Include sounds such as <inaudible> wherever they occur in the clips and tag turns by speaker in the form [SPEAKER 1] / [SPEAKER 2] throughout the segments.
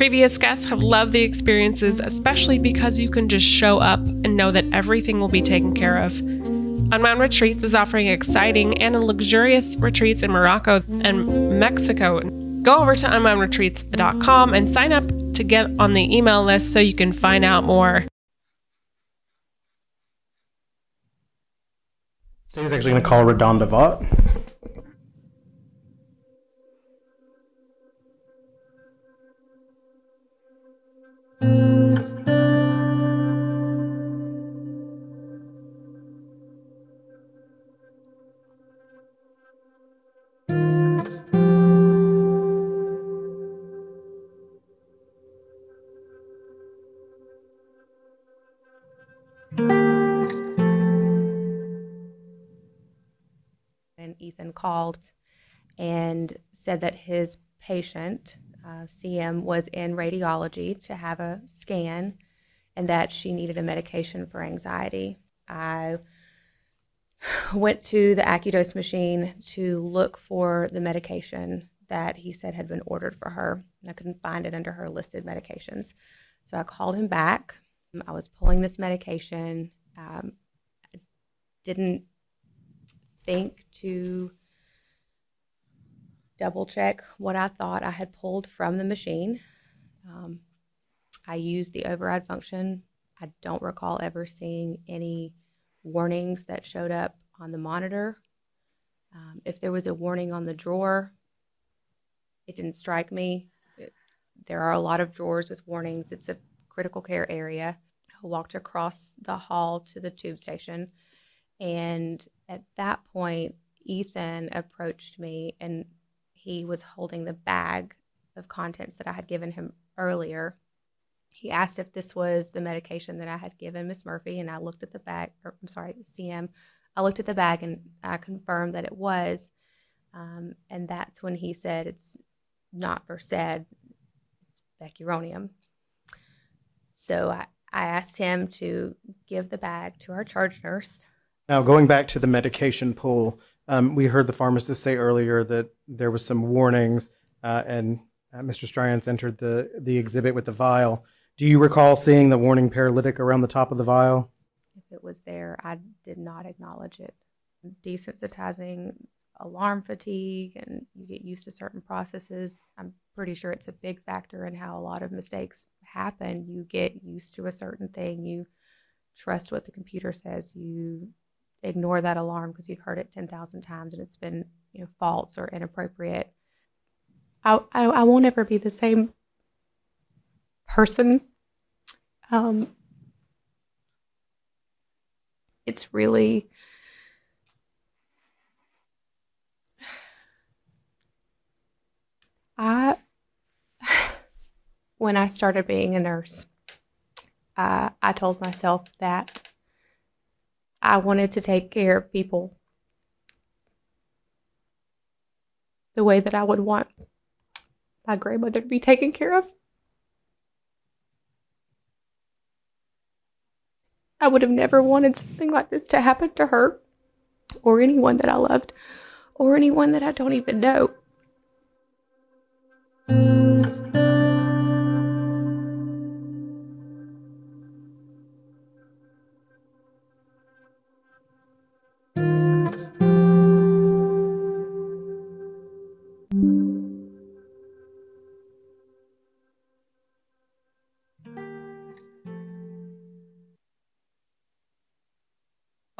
[SPEAKER 1] Previous guests have loved the experiences, especially because you can just show up and know that everything will be taken care of. Unwound Retreats is offering exciting and luxurious retreats in Morocco and Mexico. Go over to unwoundretreats.com and sign up to get on the email list so you can find out more.
[SPEAKER 2] Today's actually going to call RaDonda Vaught.
[SPEAKER 3] And Ethan called and said that his patient, uh, CM, was in radiology to have a scan and that she needed a medication for anxiety. I <sighs> went to the AccuDose machine to look for the medication that he said had been ordered for her. I couldn't find it under her listed medications. So I called him back. I was pulling this medication. Um, I didn't think to double check what I thought I had pulled from the machine. Um, I used the override function. I don't recall ever seeing any warnings that showed up on the monitor. Um, if there was a warning on the drawer, it didn't strike me. There are a lot of drawers with warnings. It's a critical care area. I walked across the hall to the tube station and at that point, Ethan approached me and he was holding the bag of contents that I had given him earlier. He asked if this was the medication that I had given Miss Murphy, and I looked at the bag, or I'm sorry, CM. I looked at the bag and I confirmed that it was. Um, and that's when he said it's not Versed, it's Vecuronium. So I, I asked him to give the bag to our charge nurse.
[SPEAKER 2] Now, going back to the medication pool, um, we heard the pharmacist say earlier that there was some warnings, uh, and uh, Mr. Stryance entered the the exhibit with the vial. Do you recall seeing the warning paralytic around the top of the vial?
[SPEAKER 3] If it was there, I did not acknowledge it. Desensitizing, alarm fatigue, and you get used to certain processes. I'm pretty sure it's a big factor in how a lot of mistakes happen. You get used to a certain thing. You trust what the computer says. You ignore that alarm because you've heard it 10,000 times and it's been you know false or inappropriate. I, I, I won't ever be the same person. Um, it's really I <sighs> when I started being a nurse, uh, I told myself that I wanted to take care of people the way that I would want my grandmother to be taken care of. I would have never wanted something like this to happen to her or anyone that I loved or anyone that I don't even know.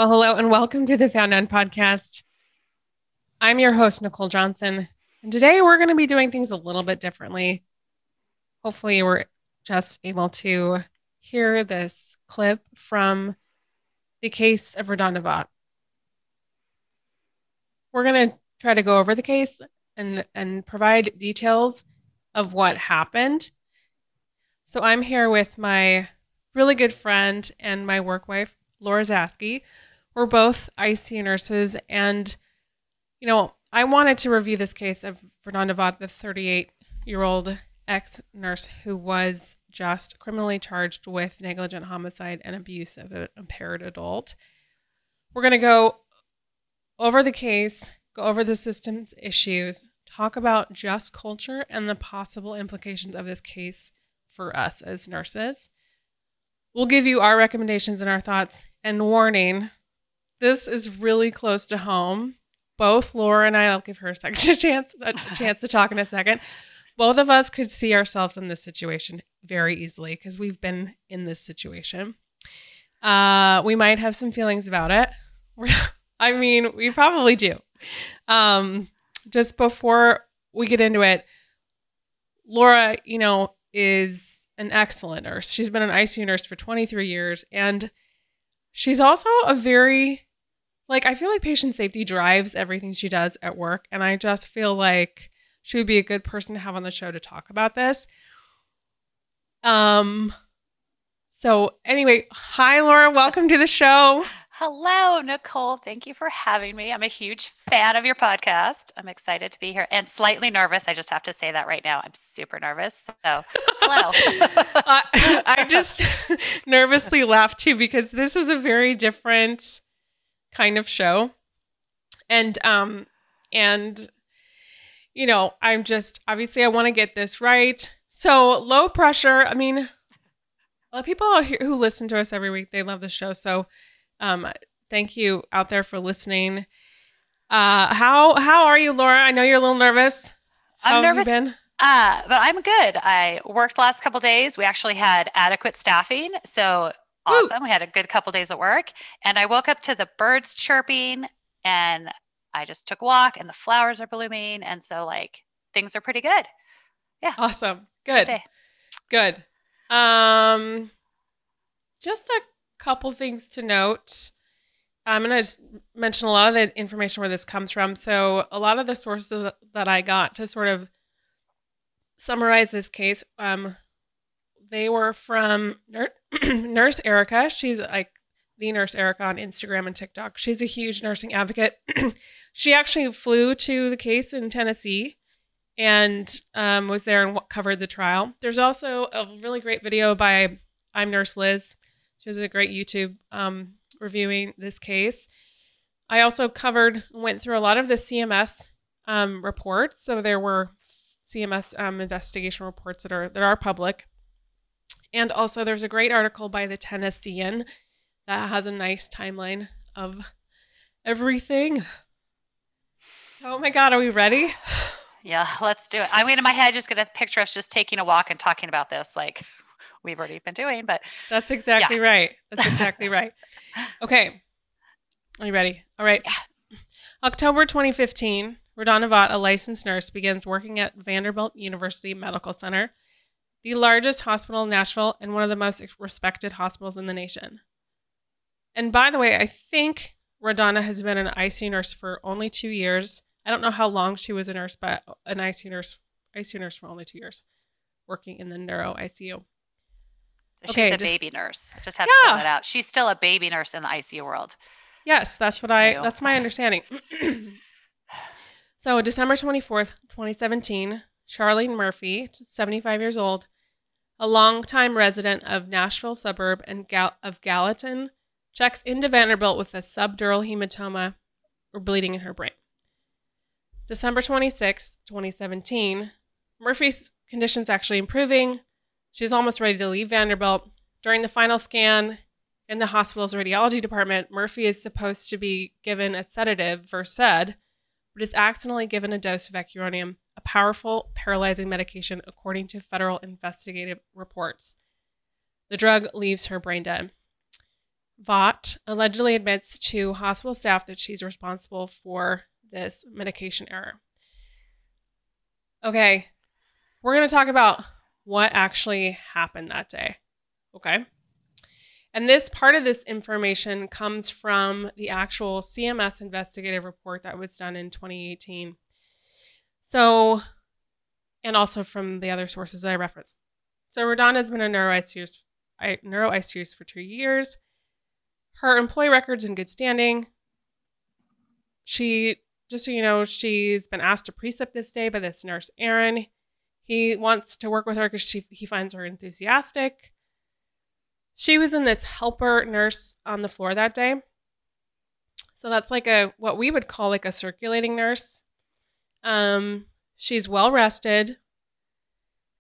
[SPEAKER 1] Well, hello and welcome to the Found Down podcast. I'm your host, Nicole Johnson. And today we're going to be doing things a little bit differently. Hopefully, we're just able to hear this clip from the case of RaDonda Vaught. We're going to try to go over the case and, and provide details of what happened. So I'm here with my really good friend and my work wife, Laura Zaski. We're both ICU nurses. And, you know, I wanted to review this case of Verdonda Vaught, the 38 year old ex nurse who was just criminally charged with negligent homicide and abuse of an impaired adult. We're going to go over the case, go over the system's issues, talk about just culture and the possible implications of this case for us as nurses. We'll give you our recommendations and our thoughts. And warning, this is really close to home. Both Laura and I, I'll give her a second <laughs> chance, a chance to talk in a second. Both of us could see ourselves in this situation very easily because we've been in this situation. Uh, we might have some feelings about it. <laughs> I mean, we probably do. Um, just before we get into it, Laura, you know, is an excellent nurse. She's been an ICU nurse for 23 years and she's also a very like I feel like patient safety drives everything she does at work and I just feel like she would be a good person to have on the show to talk about this. Um so anyway, hi Laura, welcome to the show.
[SPEAKER 4] Hello, Nicole. Thank you for having me. I'm a huge fan of your podcast. I'm excited to be here and slightly nervous. I just have to say that right now. I'm super nervous. So, hello. <laughs>
[SPEAKER 1] I, <laughs> I just <laughs> nervously laughed too because this is a very different kind of show. And um and you know, I'm just obviously I want to get this right. So, low pressure, I mean, a lot of people out here who listen to us every week, they love the show. So, um, thank you out there for listening. Uh, how how are you, Laura? I know you're a little nervous.
[SPEAKER 4] How I'm nervous. Uh, but I'm good. I worked last couple days. We actually had adequate staffing, so awesome. Woo. We had a good couple days at work, and I woke up to the birds chirping, and I just took a walk, and the flowers are blooming, and so like things are pretty good. Yeah.
[SPEAKER 1] Awesome. Good. Good. Um, just a couple things to note. I'm going to mention a lot of the information where this comes from. So, a lot of the sources that I got to sort of summarize this case, um, they were from <clears throat> Nurse Erica. She's like the Nurse Erica on Instagram and TikTok. She's a huge nursing advocate. <clears throat> she actually flew to the case in Tennessee and um, was there and covered the trial. There's also a really great video by I'm Nurse Liz she has a great YouTube um, reviewing this case. I also covered, went through a lot of the CMS um, reports. So there were CMS um, investigation reports that are that are public, and also there's a great article by the Tennessean that has a nice timeline of everything. Oh my God, are we ready?
[SPEAKER 4] Yeah, let's do it. I mean, in my head, just gonna picture us just taking a walk and talking about this, like we've already been doing. But
[SPEAKER 1] that's exactly yeah. right. That's <laughs> exactly right. Okay. Are you ready? All right. Yeah. October 2015, Verdonda Vaught, a licensed nurse, begins working at Vanderbilt University Medical Center, the largest hospital in Nashville and one of the most respected hospitals in the nation. And by the way, I think Verdonda has been an ICU nurse for only two years. I don't know how long she was a nurse, but an ICU nurse, ICU nurse for only two years, working in the neuro ICU.
[SPEAKER 4] She's okay. a baby nurse. I just have yeah. to throw that out. She's still a baby nurse in the ICU world.
[SPEAKER 1] Yes, that's what I. That's my understanding. <clears throat> so, December twenty fourth, twenty seventeen, Charlene Murphy, seventy five years old, a longtime resident of Nashville suburb and Gal- of Gallatin, checks into Vanderbilt with a subdural hematoma or bleeding in her brain. December 26, 2017, Murphy's condition's actually improving. She's almost ready to leave Vanderbilt. During the final scan in the hospital's radiology department, Murphy is supposed to be given a sedative, Versed, but is accidentally given a dose of vecuronium, a powerful paralyzing medication, according to federal investigative reports. The drug leaves her brain dead. Vaught allegedly admits to hospital staff that she's responsible for this medication error. Okay, we're going to talk about what actually happened that day. Okay. And this part of this information comes from the actual CMS investigative report that was done in 2018. So, and also from the other sources I referenced. So, Verdonda has been a neuro ICU, neuro ICUs for two years. Her employee records in good standing. She, just so you know, she's been asked to precept this day by this nurse, Aaron. He wants to work with her because he finds her enthusiastic. She was in this helper nurse on the floor that day. So that's like a what we would call like a circulating nurse. Um, she's well rested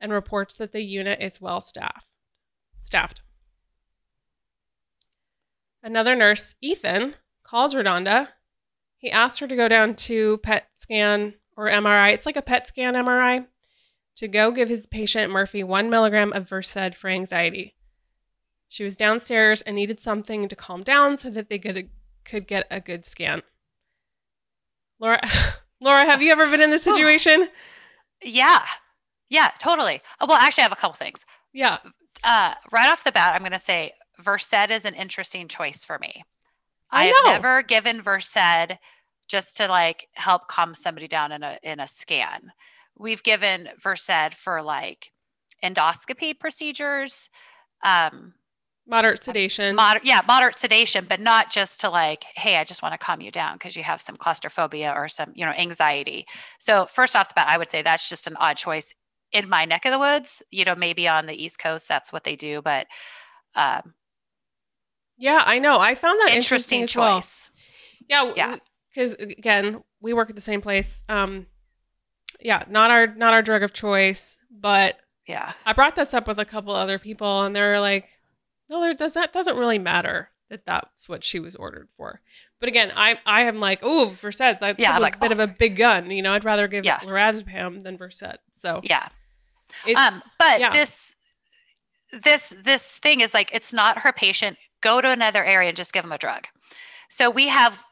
[SPEAKER 1] and reports that the unit is well staffed. Staffed. Another nurse, Ethan, calls RaDonda. He asks her to go down to PET scan or MRI. It's like a PET scan MRI to go give his patient Murphy one milligram of Versed for anxiety. She was downstairs and needed something to calm down so that they could, could get a good scan. Laura, <laughs> Laura, have you ever been in this situation?
[SPEAKER 4] Yeah. Yeah, totally. Uh, well, actually, I have a couple things.
[SPEAKER 1] Yeah.
[SPEAKER 4] Uh, right off the bat, I'm going to say Versed is an interesting choice for me.
[SPEAKER 1] I
[SPEAKER 4] have
[SPEAKER 1] know.
[SPEAKER 4] never given Versed just to like help calm somebody down in a in a scan. We've given Versed for like endoscopy procedures, um,
[SPEAKER 1] moderate sedation.
[SPEAKER 4] Moder- yeah, moderate sedation, but not just to like, hey, I just want to calm you down because you have some claustrophobia or some, you know, anxiety. So first off the bat, I would say that's just an odd choice in my neck of the woods. You know, maybe on the East Coast that's what they do, but um,
[SPEAKER 1] yeah, I know. I found that
[SPEAKER 4] interesting,
[SPEAKER 1] interesting
[SPEAKER 4] choice.
[SPEAKER 1] Well. Yeah,
[SPEAKER 4] yeah.
[SPEAKER 1] Because again, we work at the same place. Um, yeah, not our not our drug of choice, but
[SPEAKER 4] yeah,
[SPEAKER 1] I brought this up with a couple other people, and they're like, "No, there does that doesn't really matter that that's what she was ordered for." But again, I I am like, "Oh, Versed, that's
[SPEAKER 4] Yeah,
[SPEAKER 1] a
[SPEAKER 4] like,
[SPEAKER 1] bit
[SPEAKER 4] oh.
[SPEAKER 1] of a big gun." You know, I'd rather give
[SPEAKER 4] Yeah.
[SPEAKER 1] lorazepam than Versed. So
[SPEAKER 4] yeah.
[SPEAKER 1] it's
[SPEAKER 4] um, but
[SPEAKER 1] yeah.
[SPEAKER 4] this this this thing is like it's not her patient. Go to another area and just give them a drug. So we have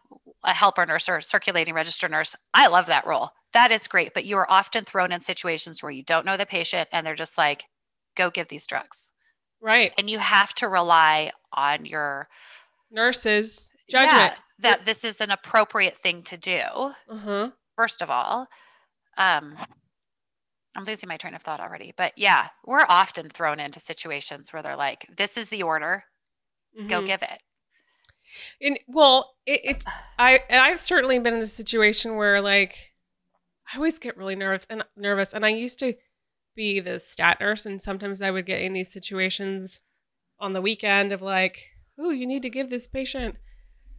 [SPEAKER 4] a helper nurse or circulating register nurse. I love that role. That is great. But you are often thrown in situations where you don't know the patient and they're just like, go give these drugs.
[SPEAKER 1] Right
[SPEAKER 4] And you have to rely on your
[SPEAKER 1] nurses
[SPEAKER 4] yeah,
[SPEAKER 1] judgment.
[SPEAKER 4] that this is an appropriate thing to do,
[SPEAKER 1] huh.
[SPEAKER 4] first of all. Um, I'm losing my train of thought already. But yeah, we're often thrown into situations where they're like, this is the order, go
[SPEAKER 1] Mhm.
[SPEAKER 4] give it.
[SPEAKER 1] And well, it, it's I and I've certainly been in a situation where like I always get really nervous and nervous, and I used to be the stat nurse, and sometimes I would get in these situations on the weekend of like, oh, you need to give this patient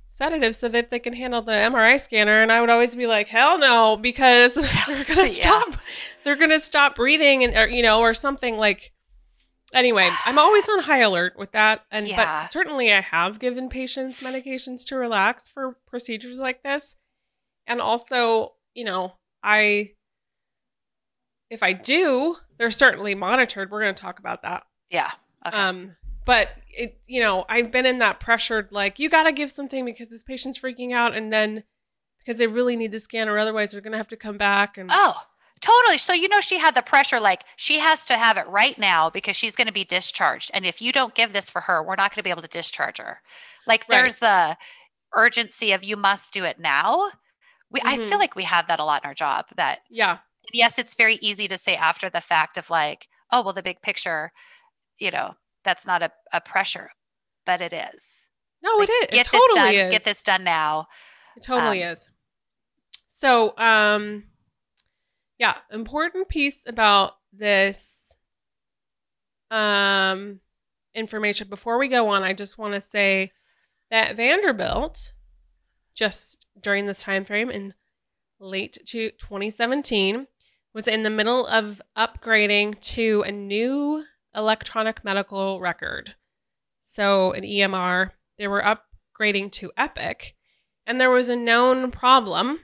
[SPEAKER 1] sedative so that they can handle the MRI scanner, and I would always be like, hell no, because <laughs> they're gonna <laughs>
[SPEAKER 4] Yeah.
[SPEAKER 1] stop, they're gonna stop breathing, and or, you know, or something like. Anyway, I'm always on high alert with that, and
[SPEAKER 4] Yeah.
[SPEAKER 1] but certainly I have given patients medications to relax for procedures like this, and also, you know, I if I do, they're certainly monitored. We're going to talk about that.
[SPEAKER 4] Yeah. Okay.
[SPEAKER 1] Um, but it, you know, I've been in that pressured like you got to give something because this patient's freaking out, and then because they really need the scan, or otherwise they're going to have to come back. And
[SPEAKER 4] oh, totally. So, you know, she had the pressure like she has to have it right now because she's going to be discharged. And if you don't give this for her, we're not going to be able to discharge her. Like
[SPEAKER 1] Right.
[SPEAKER 4] there's the urgency of you must do it now. We, I
[SPEAKER 1] Mhm.
[SPEAKER 4] feel like we have that a lot in our job that
[SPEAKER 1] yeah,
[SPEAKER 4] yes, it's very easy to say after the fact of like, oh, well, the big picture, you know, that's not a, a pressure, but it is.
[SPEAKER 1] no,
[SPEAKER 4] Like,
[SPEAKER 1] it is.
[SPEAKER 4] Get
[SPEAKER 1] it totally
[SPEAKER 4] this done.
[SPEAKER 1] is.
[SPEAKER 4] Get this done now.
[SPEAKER 1] It totally
[SPEAKER 4] Um,
[SPEAKER 1] is. So, um, yeah, important piece about this um, information. Before we go on, I just want to say that Vanderbilt, just during this time frame in late to 2017, was in the middle of upgrading to a new electronic medical record. So, an EMR. They were upgrading to Epic and there was a known problem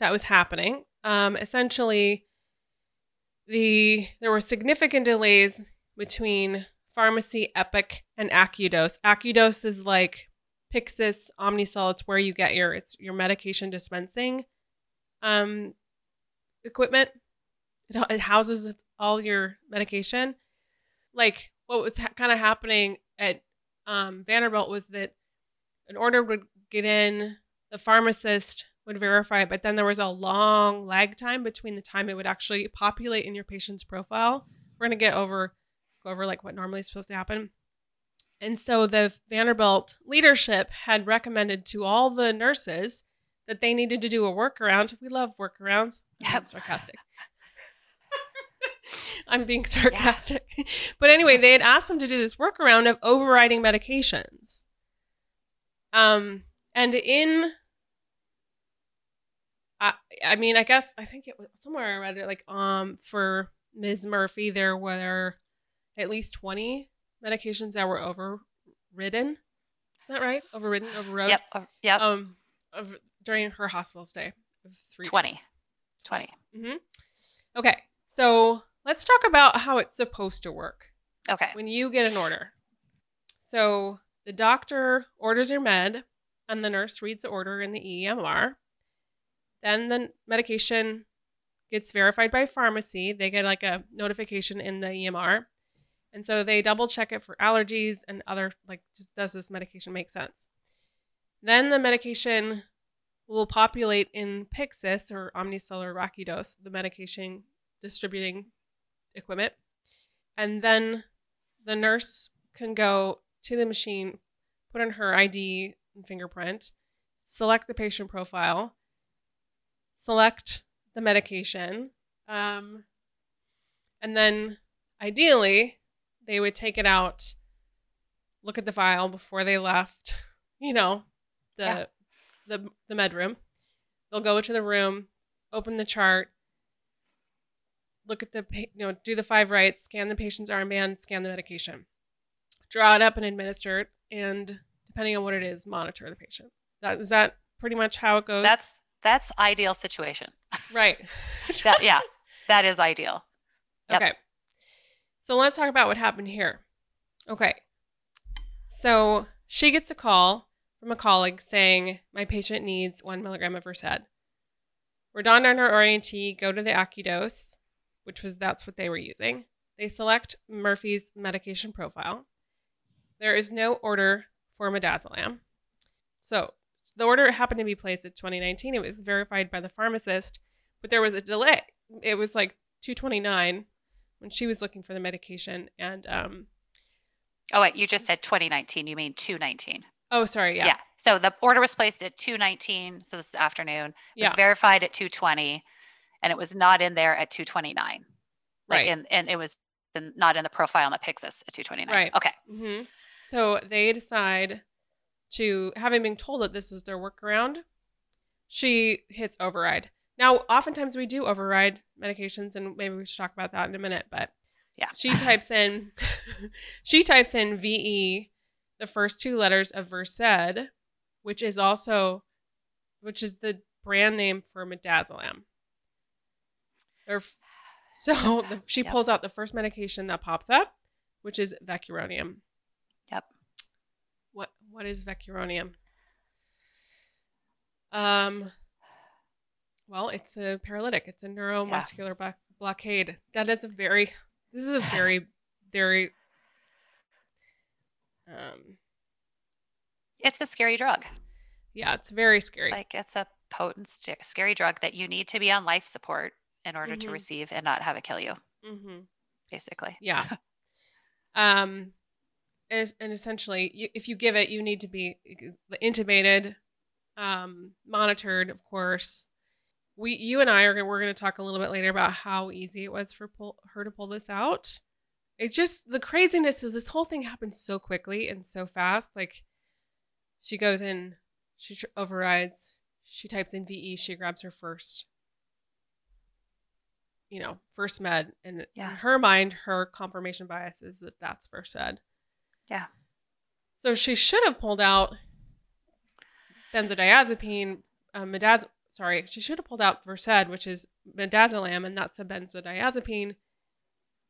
[SPEAKER 1] that was happening. Um, essentially, the there were significant delays between pharmacy Epic and AccuDose. AccuDose is like Pyxis, Omnicell. It's where you get your it's your medication dispensing um, equipment. It, it houses all your medication. Like what was ha- kind of happening at um, Vanderbilt was that an order would get in, the pharmacist would verify it, but then there was a long lag time between the time it would actually populate in your patient's profile. We're gonna get over go over like what normally is supposed to happen. And so the Vanderbilt leadership had recommended to all the nurses that they needed to do a workaround. We love workarounds. I'm sarcastic. <laughs> I'm being sarcastic. Yeah. <laughs> but anyway, they had asked them to do this workaround of overriding medications. Um, and in, I, I mean, I guess I think it was somewhere I read it like um for Ms. Murphy there were at least twenty medications that were overridden. Is that right? Overridden, overrode.
[SPEAKER 4] Yep. Yep.
[SPEAKER 1] Um, of, during her hospital stay of three.
[SPEAKER 4] Twenty.
[SPEAKER 1] Days.
[SPEAKER 4] 20.
[SPEAKER 1] Mm-hmm. Okay, so let's talk about how it's supposed to work.
[SPEAKER 4] Okay.
[SPEAKER 1] When you get an order, so the doctor orders your med, and the nurse reads the order in the EMR. Then the medication gets verified by pharmacy. They get like a notification in the EMR. And so they double check it for allergies and other, like, just does this medication make sense? Then the medication will populate in Pyxis or Omnicell Rocky-Dose, the medication distributing equipment. And then the nurse can go to the machine, put in her ID and fingerprint, select the patient profile, select the medication, um, and then ideally they would take it out, look at the file before they left, you know, the yeah. The the med room. They'll go to the room, open the chart, look at the you know, do the five rights, scan the patient's armband, scan the medication. Draw it up and administer it, and depending on what it is, monitor the patient. That is that pretty much how it goes.
[SPEAKER 4] That's that's ideal situation.
[SPEAKER 1] Right. <laughs>
[SPEAKER 4] that, yeah, that is ideal.
[SPEAKER 1] Yep. Okay. So let's talk about what happened here. Okay. So she gets a call from a colleague saying, My patient needs one milligram of Versed. We're done on our orientee, go to the AccuDose, which was that's what they were using. They select Murphy's medication profile. There is no order for midazolam. So the order happened to be placed at 2019. It was verified by the pharmacist, but there was a delay. It was like 229 when she was looking for the medication. And um,
[SPEAKER 4] oh wait, you just said 2019. You mean 219?
[SPEAKER 1] Oh, sorry. Yeah.
[SPEAKER 4] Yeah. So the order was placed at 219. So this afternoon it was verified at 220, and it was not in there at 229. Like
[SPEAKER 1] Right.
[SPEAKER 4] in, and it was not in the profile on the Pyxis at 229.
[SPEAKER 1] Right.
[SPEAKER 4] Okay.
[SPEAKER 1] hmm So they decide to, having been told that this was their workaround, she hits override. Now, oftentimes we do override medications, and maybe we should talk about that in a minute. But
[SPEAKER 4] Yeah.
[SPEAKER 1] she types in, <laughs> she types in VE, the first two letters of Versed, which is also, which is the brand name for midazolam. Or, so <sighs> the, she
[SPEAKER 4] Yep.
[SPEAKER 1] pulls out the first medication that pops up, which is vecuronium.
[SPEAKER 4] Yep.
[SPEAKER 1] What what is vecuronium? Um well, it's a paralytic. It's a neuromuscular blo- blockade. That is a very this is a very very um
[SPEAKER 4] It's a scary drug.
[SPEAKER 1] yeah, it's very scary.
[SPEAKER 4] Like it's a potent, scary drug that you need to be on life support in order to
[SPEAKER 1] Mhm.
[SPEAKER 4] receive and not have it kill you,
[SPEAKER 1] hmm
[SPEAKER 4] basically.
[SPEAKER 1] Yeah. <laughs> um, and, and essentially, you, if you give it, you need to be intubated, um, monitored, of course. We, you and I are gonna, we're going to talk a little bit later about how easy it was for pull, her to pull this out. It's just the craziness is this whole thing happened so quickly and so fast. Like, she goes in, she tr- overrides, she types in VE, she grabs her first you know, first med, and
[SPEAKER 4] Yeah.
[SPEAKER 1] in her mind, her confirmation bias is that that's Versed.
[SPEAKER 4] Yeah.
[SPEAKER 1] So she should have pulled out benzodiazepine, uh, midaz. Sorry, she should have pulled out Versed, which is midazolam, and that's a benzodiazepine.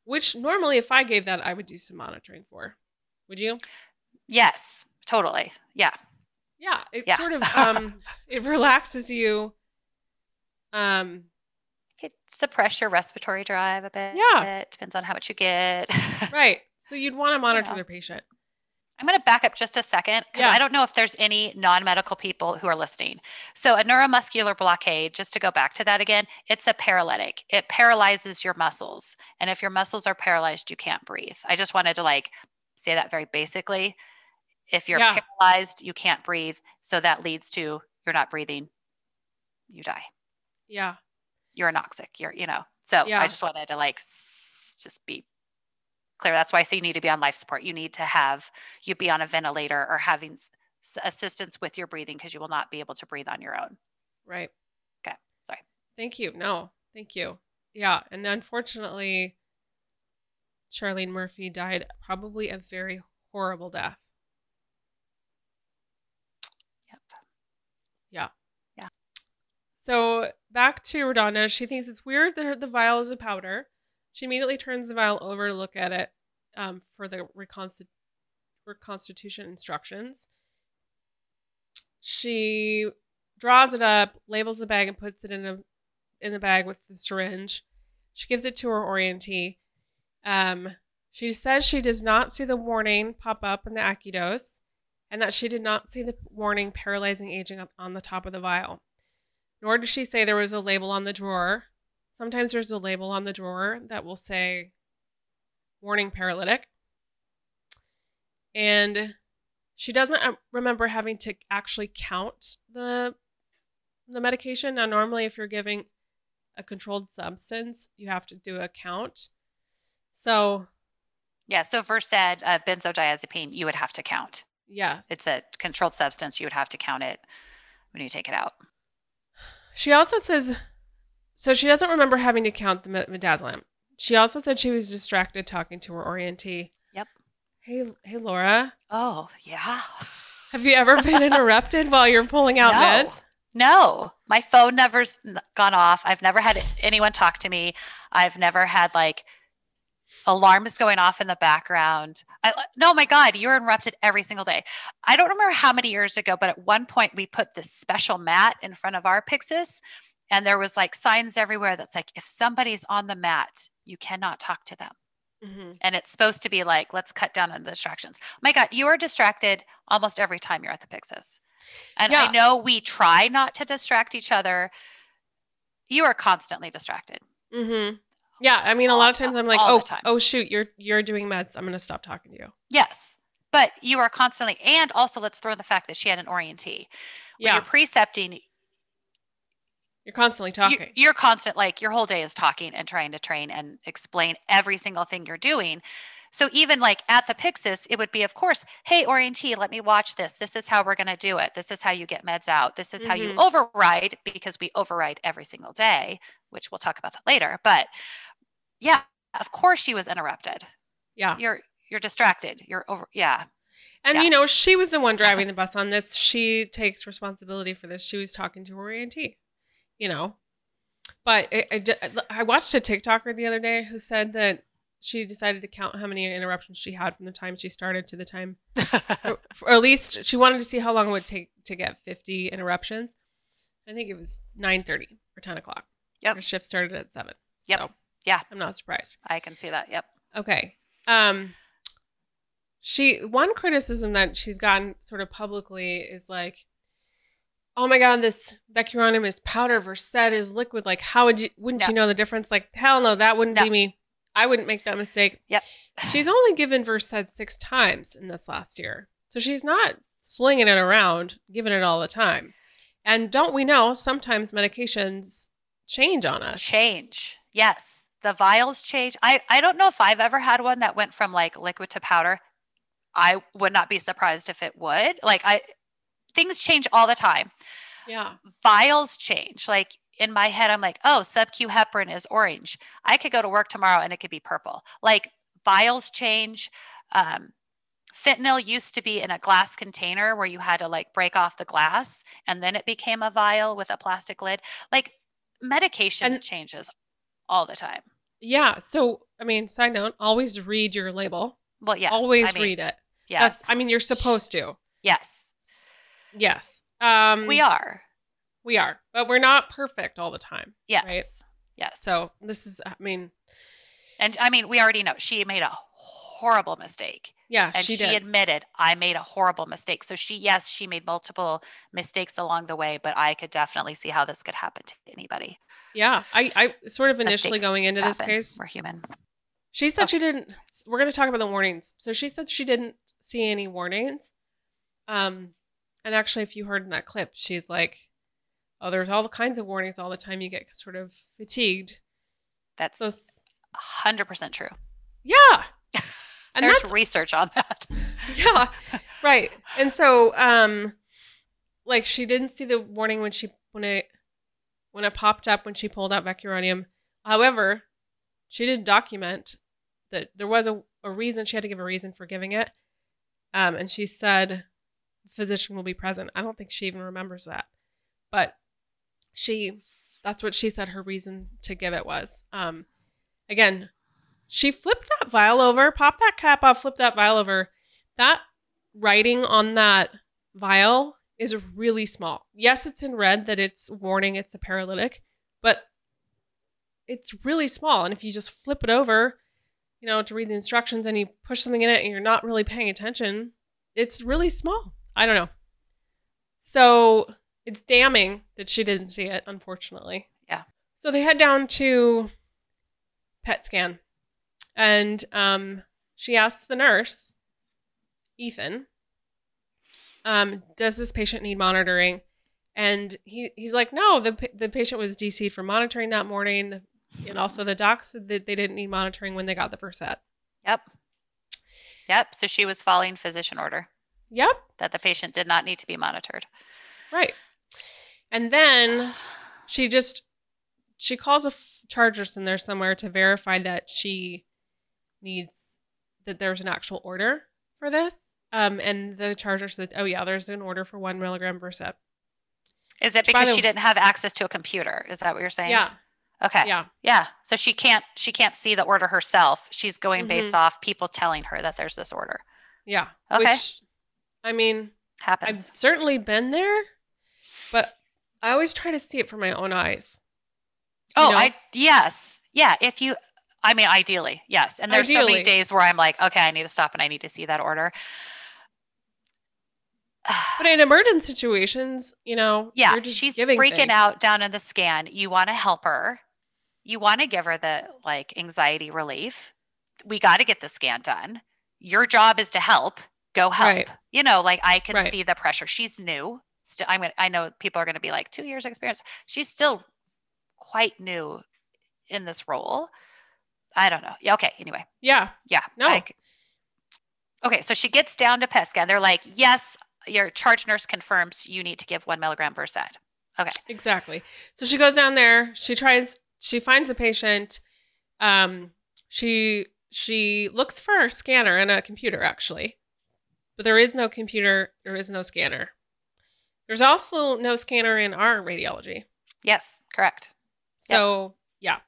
[SPEAKER 1] Which normally, if I gave that, I would do some monitoring for. Would you?
[SPEAKER 4] Yes, totally. Yeah.
[SPEAKER 1] Yeah, it
[SPEAKER 4] Yeah.
[SPEAKER 1] sort of <laughs> um, it relaxes you. Um,
[SPEAKER 4] It suppress your respiratory drive a bit.
[SPEAKER 1] Yeah.
[SPEAKER 4] It depends on how much you get. <laughs>
[SPEAKER 1] right. So you'd want to monitor
[SPEAKER 4] Yeah.
[SPEAKER 1] their patient.
[SPEAKER 4] I'm going to back up just a second because
[SPEAKER 1] Yeah.
[SPEAKER 4] I don't know if there's any non medical people who are listening. So, a neuromuscular blockade, just to go back to that again, it's a paralytic. It paralyzes your muscles. And if your muscles are paralyzed, you can't breathe. I just wanted to like say that very basically. If you're
[SPEAKER 1] Yeah.
[SPEAKER 4] paralyzed, you can't breathe. So that leads to you're not breathing, you die.
[SPEAKER 1] Yeah.
[SPEAKER 4] You're anoxic. You're, you know. So
[SPEAKER 1] Yeah.
[SPEAKER 4] I just wanted to like s- just be clear. That's why I say you need to be on life support. You need to have you be on a ventilator or having s- assistance with your breathing because you will not be able to breathe on your own.
[SPEAKER 1] Right.
[SPEAKER 4] Okay. Sorry.
[SPEAKER 1] Thank you. No, thank you. Yeah. And unfortunately, Charlene Murphy died probably a very horrible death.
[SPEAKER 4] Yep.
[SPEAKER 1] So back to RaDonda, she thinks it's weird that her, the vial is a powder. She immediately turns the vial over to look at it um, for the reconsti- reconstitution instructions. She draws it up, labels the bag, and puts it in a in the bag with the syringe. She gives it to her orientee. Um, she says she does not see the warning pop up in the AccuDose, and that she did not see the warning paralyzing agent on the top of the vial. Nor does she say there was a label on the drawer. Sometimes there's a label on the drawer that will say warning paralytic. And she doesn't uh, remember having to actually count the the medication. Now normally if you're giving a controlled substance, you have to do a count. So,
[SPEAKER 4] Yeah. So Versed, uh, benzodiazepine, you would have to count.
[SPEAKER 1] yes.
[SPEAKER 4] It's a controlled substance. You would have to count it when you take it out.
[SPEAKER 1] She also says, so she doesn't remember having to count the midazolam. She also said she was distracted talking to her orientee.
[SPEAKER 4] Yep.
[SPEAKER 1] Hey, hey, Laura,
[SPEAKER 4] Oh, yeah.
[SPEAKER 1] have you ever been <laughs> interrupted while you're pulling out
[SPEAKER 4] No.
[SPEAKER 1] meds?
[SPEAKER 4] No, my phone never's gone off. I've never had anyone talk to me. I've never had like alarms going off in the background. I, no, my God, you're interrupted every single day. I don't remember how many years ago, but at one point we put this special mat in front of our Pyxis, and there was like signs everywhere that's like, if somebody's on the mat, you cannot talk to them.
[SPEAKER 1] Mm-hmm.
[SPEAKER 4] And it's supposed to be like, let's cut down on the distractions. My God, you are distracted almost every time you're at the Pyxis. And
[SPEAKER 1] Yeah.
[SPEAKER 4] I know we try not to distract each other. You are constantly distracted.
[SPEAKER 1] Mm-hmm. Yeah, I mean, a lot of times I'm like, oh, oh, shoot, you're you're doing meds. I'm gonna stop talking to you.
[SPEAKER 4] Yes. But you are constantly, and also let's throw in the fact that she had an orientee. When
[SPEAKER 1] Yeah,
[SPEAKER 4] you're precepting,
[SPEAKER 1] you're constantly talking.
[SPEAKER 4] you're constant, like your whole day is talking and trying to train and explain every single thing you're doing. So even like at the Pyxis, it would be, of course, hey, orientee, let me watch this. This is how we're going to do it. This is how you get meds out. This is how you
[SPEAKER 1] Mhm.
[SPEAKER 4] override because we override every single day, which we'll talk about that later. But yeah, of course she was interrupted.
[SPEAKER 1] yeah,
[SPEAKER 4] You're you're distracted. You're over. Yeah.
[SPEAKER 1] and
[SPEAKER 4] yeah.
[SPEAKER 1] you know, she was the one driving the bus on this. She takes responsibility for this. She was talking to her orientee, you know. But I, I, I watched a TikToker the other day who said that she decided to count how many interruptions she had from the time she started to the time <laughs> or, or at least she wanted to see how long it would take to get 50 interruptions. I think it was 9:30 or 10 o'clock.
[SPEAKER 4] Yep.
[SPEAKER 1] Her shift started at seven.
[SPEAKER 4] Yep.
[SPEAKER 1] So
[SPEAKER 4] Yeah.
[SPEAKER 1] I'm not surprised.
[SPEAKER 4] I can see that. Yep.
[SPEAKER 1] Okay. Um, she one criticism that she's gotten sort of publicly is like, oh my god, this vecuronium is powder, Versed is liquid. Like, how would you? Wouldn't
[SPEAKER 4] Yeah.
[SPEAKER 1] you know the difference? Like, hell no, that wouldn't
[SPEAKER 4] No.
[SPEAKER 1] be me. I wouldn't make that mistake.
[SPEAKER 4] Yep.
[SPEAKER 1] She's only given Versed six times in this last year. So she's not slinging it around, giving it all the time. And don't we know sometimes medications change on us?
[SPEAKER 4] change. Yes. The vials change. I, I don't know if I've ever had one that went from like liquid to powder. I would not be surprised if it would. Like I things change all the time.
[SPEAKER 1] Yeah.
[SPEAKER 4] Vials change. Like in my head, I'm like, oh, sub Q heparin is orange. I could go to work tomorrow and it could be purple. Like vials change. Um, fentanyl used to be in a glass container where you had to like break off the glass and then it became a vial with a plastic lid. Like medication
[SPEAKER 1] And-
[SPEAKER 4] changes all the time.
[SPEAKER 1] Yeah. So, I mean, side note, always read your label.
[SPEAKER 4] Well, yes.
[SPEAKER 1] always
[SPEAKER 4] I mean,
[SPEAKER 1] read it.
[SPEAKER 4] Yes.
[SPEAKER 1] That's I mean, you're supposed to.
[SPEAKER 4] yes,
[SPEAKER 1] Yes. Um
[SPEAKER 4] we are.
[SPEAKER 1] We are. But we're not perfect all the time.
[SPEAKER 4] Yes.
[SPEAKER 1] Right.
[SPEAKER 4] Yes.
[SPEAKER 1] So, this is I mean,
[SPEAKER 4] and I mean, we already know she made a horrible mistake.
[SPEAKER 1] yeah,
[SPEAKER 4] And
[SPEAKER 1] she,
[SPEAKER 4] she, admitted, I made a horrible mistake. So she, yes, she made multiple mistakes along the way, but I could definitely see how this could happen to anybody.
[SPEAKER 1] Yeah. I I sort of initially
[SPEAKER 4] Mistakes
[SPEAKER 1] going into this
[SPEAKER 4] happen.
[SPEAKER 1] case,
[SPEAKER 4] We're human.
[SPEAKER 1] She said she didn't. We're going to talk about the warnings. So she said she didn't see any warnings. Um, and actually, if you heard in that clip, she's like, "Oh, there's all kinds of warnings all the time. You get sort of fatigued."
[SPEAKER 4] That's
[SPEAKER 1] So, s-
[SPEAKER 4] hundred percent true.
[SPEAKER 1] yeah, <laughs> and
[SPEAKER 4] There's
[SPEAKER 1] that's
[SPEAKER 4] research on that. <laughs>
[SPEAKER 1] yeah, right. And so, um, like she didn't see the warning when she when it when it popped up when she pulled out vecuronium. However, she did document that there was a, a reason she had to give a reason for giving it. Um, and she said physician will be present. I don't think she even remembers that. But she that's what she said her reason to give it was. Um again, she flipped that vial over, popped that cap off, flipped that vial over. That writing on that vial is really small. Yes, it's in red that it's warning it's a paralytic, but it's really small. And if you just flip it over, you know, to read the instructions and you push something in it and you're not really paying attention, it's really small. I don't know. So it's damning that she didn't see it, unfortunately.
[SPEAKER 4] Yeah.
[SPEAKER 1] So they head down to PET scan. And um, she asks the nurse, Ethan, um, does this patient need monitoring? And he, he's like, no, the, the patient was DC'd for monitoring that morning. And also the doc said that they didn't need monitoring when they got the first set.
[SPEAKER 4] Yep. Yep. So she was following physician order
[SPEAKER 1] Yep.
[SPEAKER 4] that the patient did not need to be monitored.
[SPEAKER 1] Right. And then she just she calls a f- charge nurse in there somewhere to verify that she needs that there's an actual order for this. Um, and the charge nurse says, "Oh yeah, there's an order for one milligram Versed."
[SPEAKER 4] Is it
[SPEAKER 1] By
[SPEAKER 4] because
[SPEAKER 1] the-
[SPEAKER 4] she didn't have access to a computer? Is that what you're saying?
[SPEAKER 1] Yeah,
[SPEAKER 4] Okay.
[SPEAKER 1] yeah,
[SPEAKER 4] Yeah. So she can't she can't see the order herself. She's going based
[SPEAKER 1] Mm-hmm.
[SPEAKER 4] off people telling her that there's this order.
[SPEAKER 1] yeah.
[SPEAKER 4] Okay.
[SPEAKER 1] Which, I mean,
[SPEAKER 4] happens.
[SPEAKER 1] I've certainly been there, but I always try to see it from my own eyes.
[SPEAKER 4] oh,
[SPEAKER 1] know?
[SPEAKER 4] I yes. Yeah, if you I mean ideally, yes. And there's so many days where I'm like, okay, I need to stop and I need to see that order. <sighs>
[SPEAKER 1] But in emergent situations, you know,
[SPEAKER 4] yeah,
[SPEAKER 1] you're just
[SPEAKER 4] she's freaking
[SPEAKER 1] things.
[SPEAKER 4] out down in the scan. You want to help her. You want to give her the like anxiety relief. We got to get the scan done. Your job is to help. Go help.
[SPEAKER 1] Right.
[SPEAKER 4] You know, like I can
[SPEAKER 1] Right.
[SPEAKER 4] see the pressure. She's new. Still, I'm gonna. I know people are gonna be like two years experience. She's still quite new in this role. I don't know. Yeah. Okay. Anyway.
[SPEAKER 1] Yeah,
[SPEAKER 4] Yeah.
[SPEAKER 1] No.
[SPEAKER 4] I okay. So she gets down to PET scan. They're like, yes, your charge nurse confirms you need to give one milligram Versed. Okay.
[SPEAKER 1] Exactly. So she goes down there. She tries. She finds a patient. Um, she she looks for a scanner and a computer actually, but there is no computer. There is no scanner. There's also no scanner in our radiology.
[SPEAKER 4] Yes. Correct.
[SPEAKER 1] So yeah.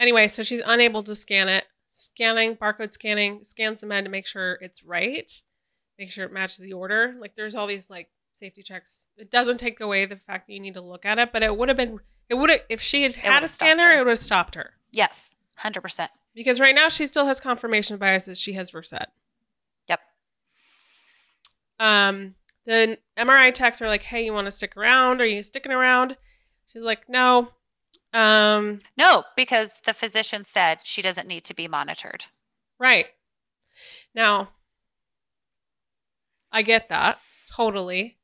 [SPEAKER 1] Anyway, so she's unable to scan it. Scanning, barcode scanning, scans the med to make sure it's right, make sure it matches the order. Like there's all these like safety checks. It doesn't take away the fact that you need to look at it, but it would have been it would have if she had had a scanner,
[SPEAKER 4] her.
[SPEAKER 1] it would have stopped her.
[SPEAKER 4] Yes. Hundred percent.
[SPEAKER 1] Because right now she still has confirmation bias that she has Versed.
[SPEAKER 4] Yep.
[SPEAKER 1] Um, the MRI techs are like, "Hey, you want to stick around? Are you sticking around?" She's like, "No." Um,
[SPEAKER 4] No, because the physician said she doesn't need to be monitored.
[SPEAKER 1] Right. Now, I get that totally.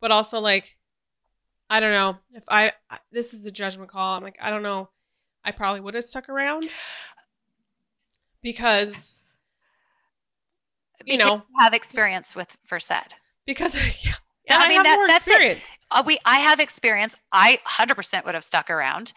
[SPEAKER 1] But also, like, I don't know. If I, I- this is a judgment call, I'm like, I don't know. I probably would have stuck around because, you
[SPEAKER 4] Because
[SPEAKER 1] know,
[SPEAKER 4] have experience with Versed.
[SPEAKER 1] because <laughs> yeah,
[SPEAKER 4] I
[SPEAKER 1] I,
[SPEAKER 4] mean,
[SPEAKER 1] have
[SPEAKER 4] that-
[SPEAKER 1] more
[SPEAKER 4] that's it. Uh, we, I have experience. I 100% would have stuck around.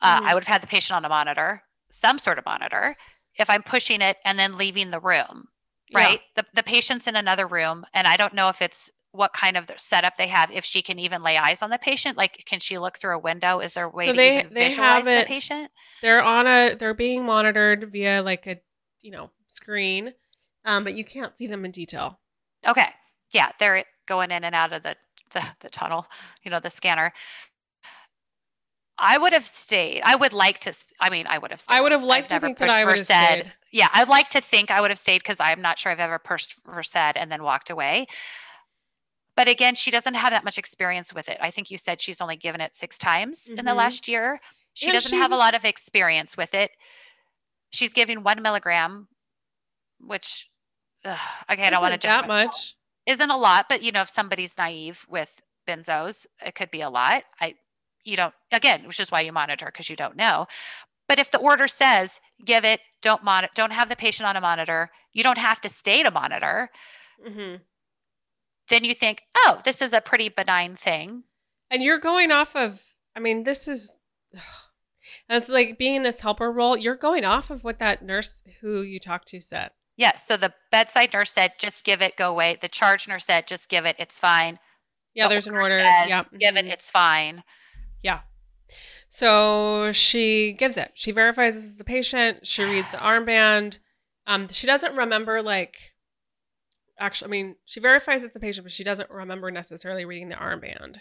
[SPEAKER 4] Uh,
[SPEAKER 1] Mhm.
[SPEAKER 4] I would have had the patient on a monitor, some sort of monitor, if I'm pushing it and then leaving the room,
[SPEAKER 1] Yeah.
[SPEAKER 4] right? The, the patient's in another room, and I don't know if it's what kind of setup they have. If she can even lay eyes on the patient, like can she look through a window? Is there a way
[SPEAKER 1] So
[SPEAKER 4] to
[SPEAKER 1] they-
[SPEAKER 4] even
[SPEAKER 1] they
[SPEAKER 4] visualize
[SPEAKER 1] have
[SPEAKER 4] the
[SPEAKER 1] it-
[SPEAKER 4] patient?
[SPEAKER 1] They're on a, they're being monitored via like a, you know, screen, um, but you can't see them in detail.
[SPEAKER 4] Okay, yeah, they're going in and out of the the, the tunnel, you know, the scanner. I would have stayed. I would like to. I mean, I would have stayed.
[SPEAKER 1] I would have
[SPEAKER 4] I've
[SPEAKER 1] liked to think that I would have
[SPEAKER 4] Versed.
[SPEAKER 1] stayed.
[SPEAKER 4] Yeah, I'd like to think I would have stayed because I'm not sure I've ever pushed Versed and then walked away. But again, she doesn't have that much experience with it. I think you said she's only given it six times in the
[SPEAKER 1] Mhm.
[SPEAKER 4] last year. She
[SPEAKER 1] And
[SPEAKER 4] doesn't
[SPEAKER 1] she
[SPEAKER 4] have a lot of experience with it. she's giving one milligram, which ugh, okay, I don't want to
[SPEAKER 1] that much.
[SPEAKER 4] Isn't a lot, but you know, if somebody's naive with benzos, it could be a lot. I, you don't. Again, which is why you monitor because you don't know. But if the order says give it, don't monitor, don't have the patient on a monitor, you don't have to stay to monitor. Mm-hmm. Then you think, oh, this is a pretty benign thing.
[SPEAKER 1] And you're going off of, I mean, this is as like being in this helper role, you're going off of what that nurse who you talked to said.
[SPEAKER 4] Yes. So the bedside nurse said, just give it, go away. The charge nurse said, just give it, it's fine.
[SPEAKER 1] Yeah, the there's an order. yeah.
[SPEAKER 4] Give it, mm-hmm. it's fine.
[SPEAKER 1] Yeah. So she gives it. She verifies this is a patient. She reads the armband. Um, she doesn't remember like actually. I mean, she verifies it's a patient, but she doesn't remember necessarily reading the armband.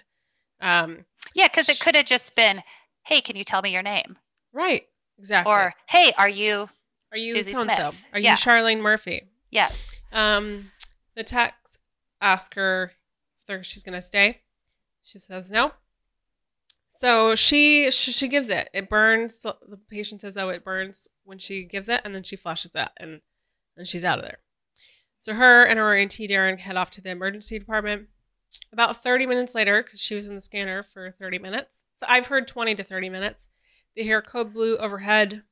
[SPEAKER 1] Um,
[SPEAKER 4] yeah, because it could have just been, "Hey, can you tell me your name?"
[SPEAKER 1] Right. Exactly.
[SPEAKER 4] Or, "Hey, are you
[SPEAKER 1] are you Susie Smith? Are yeah. you Charlene Murphy?"
[SPEAKER 4] Yes.
[SPEAKER 1] Um, the text asks her if she's going to stay. She says no. So she she gives it. It burns. The patient says, "Oh, it burns." When she gives it, and then she flushes it, and and she's out of there. So her and her auntie Darren head off to the emergency department. About 30 minutes later, because she was in the scanner for 30 minutes. So I've heard 20 to 30 minutes. They hear code blue overhead.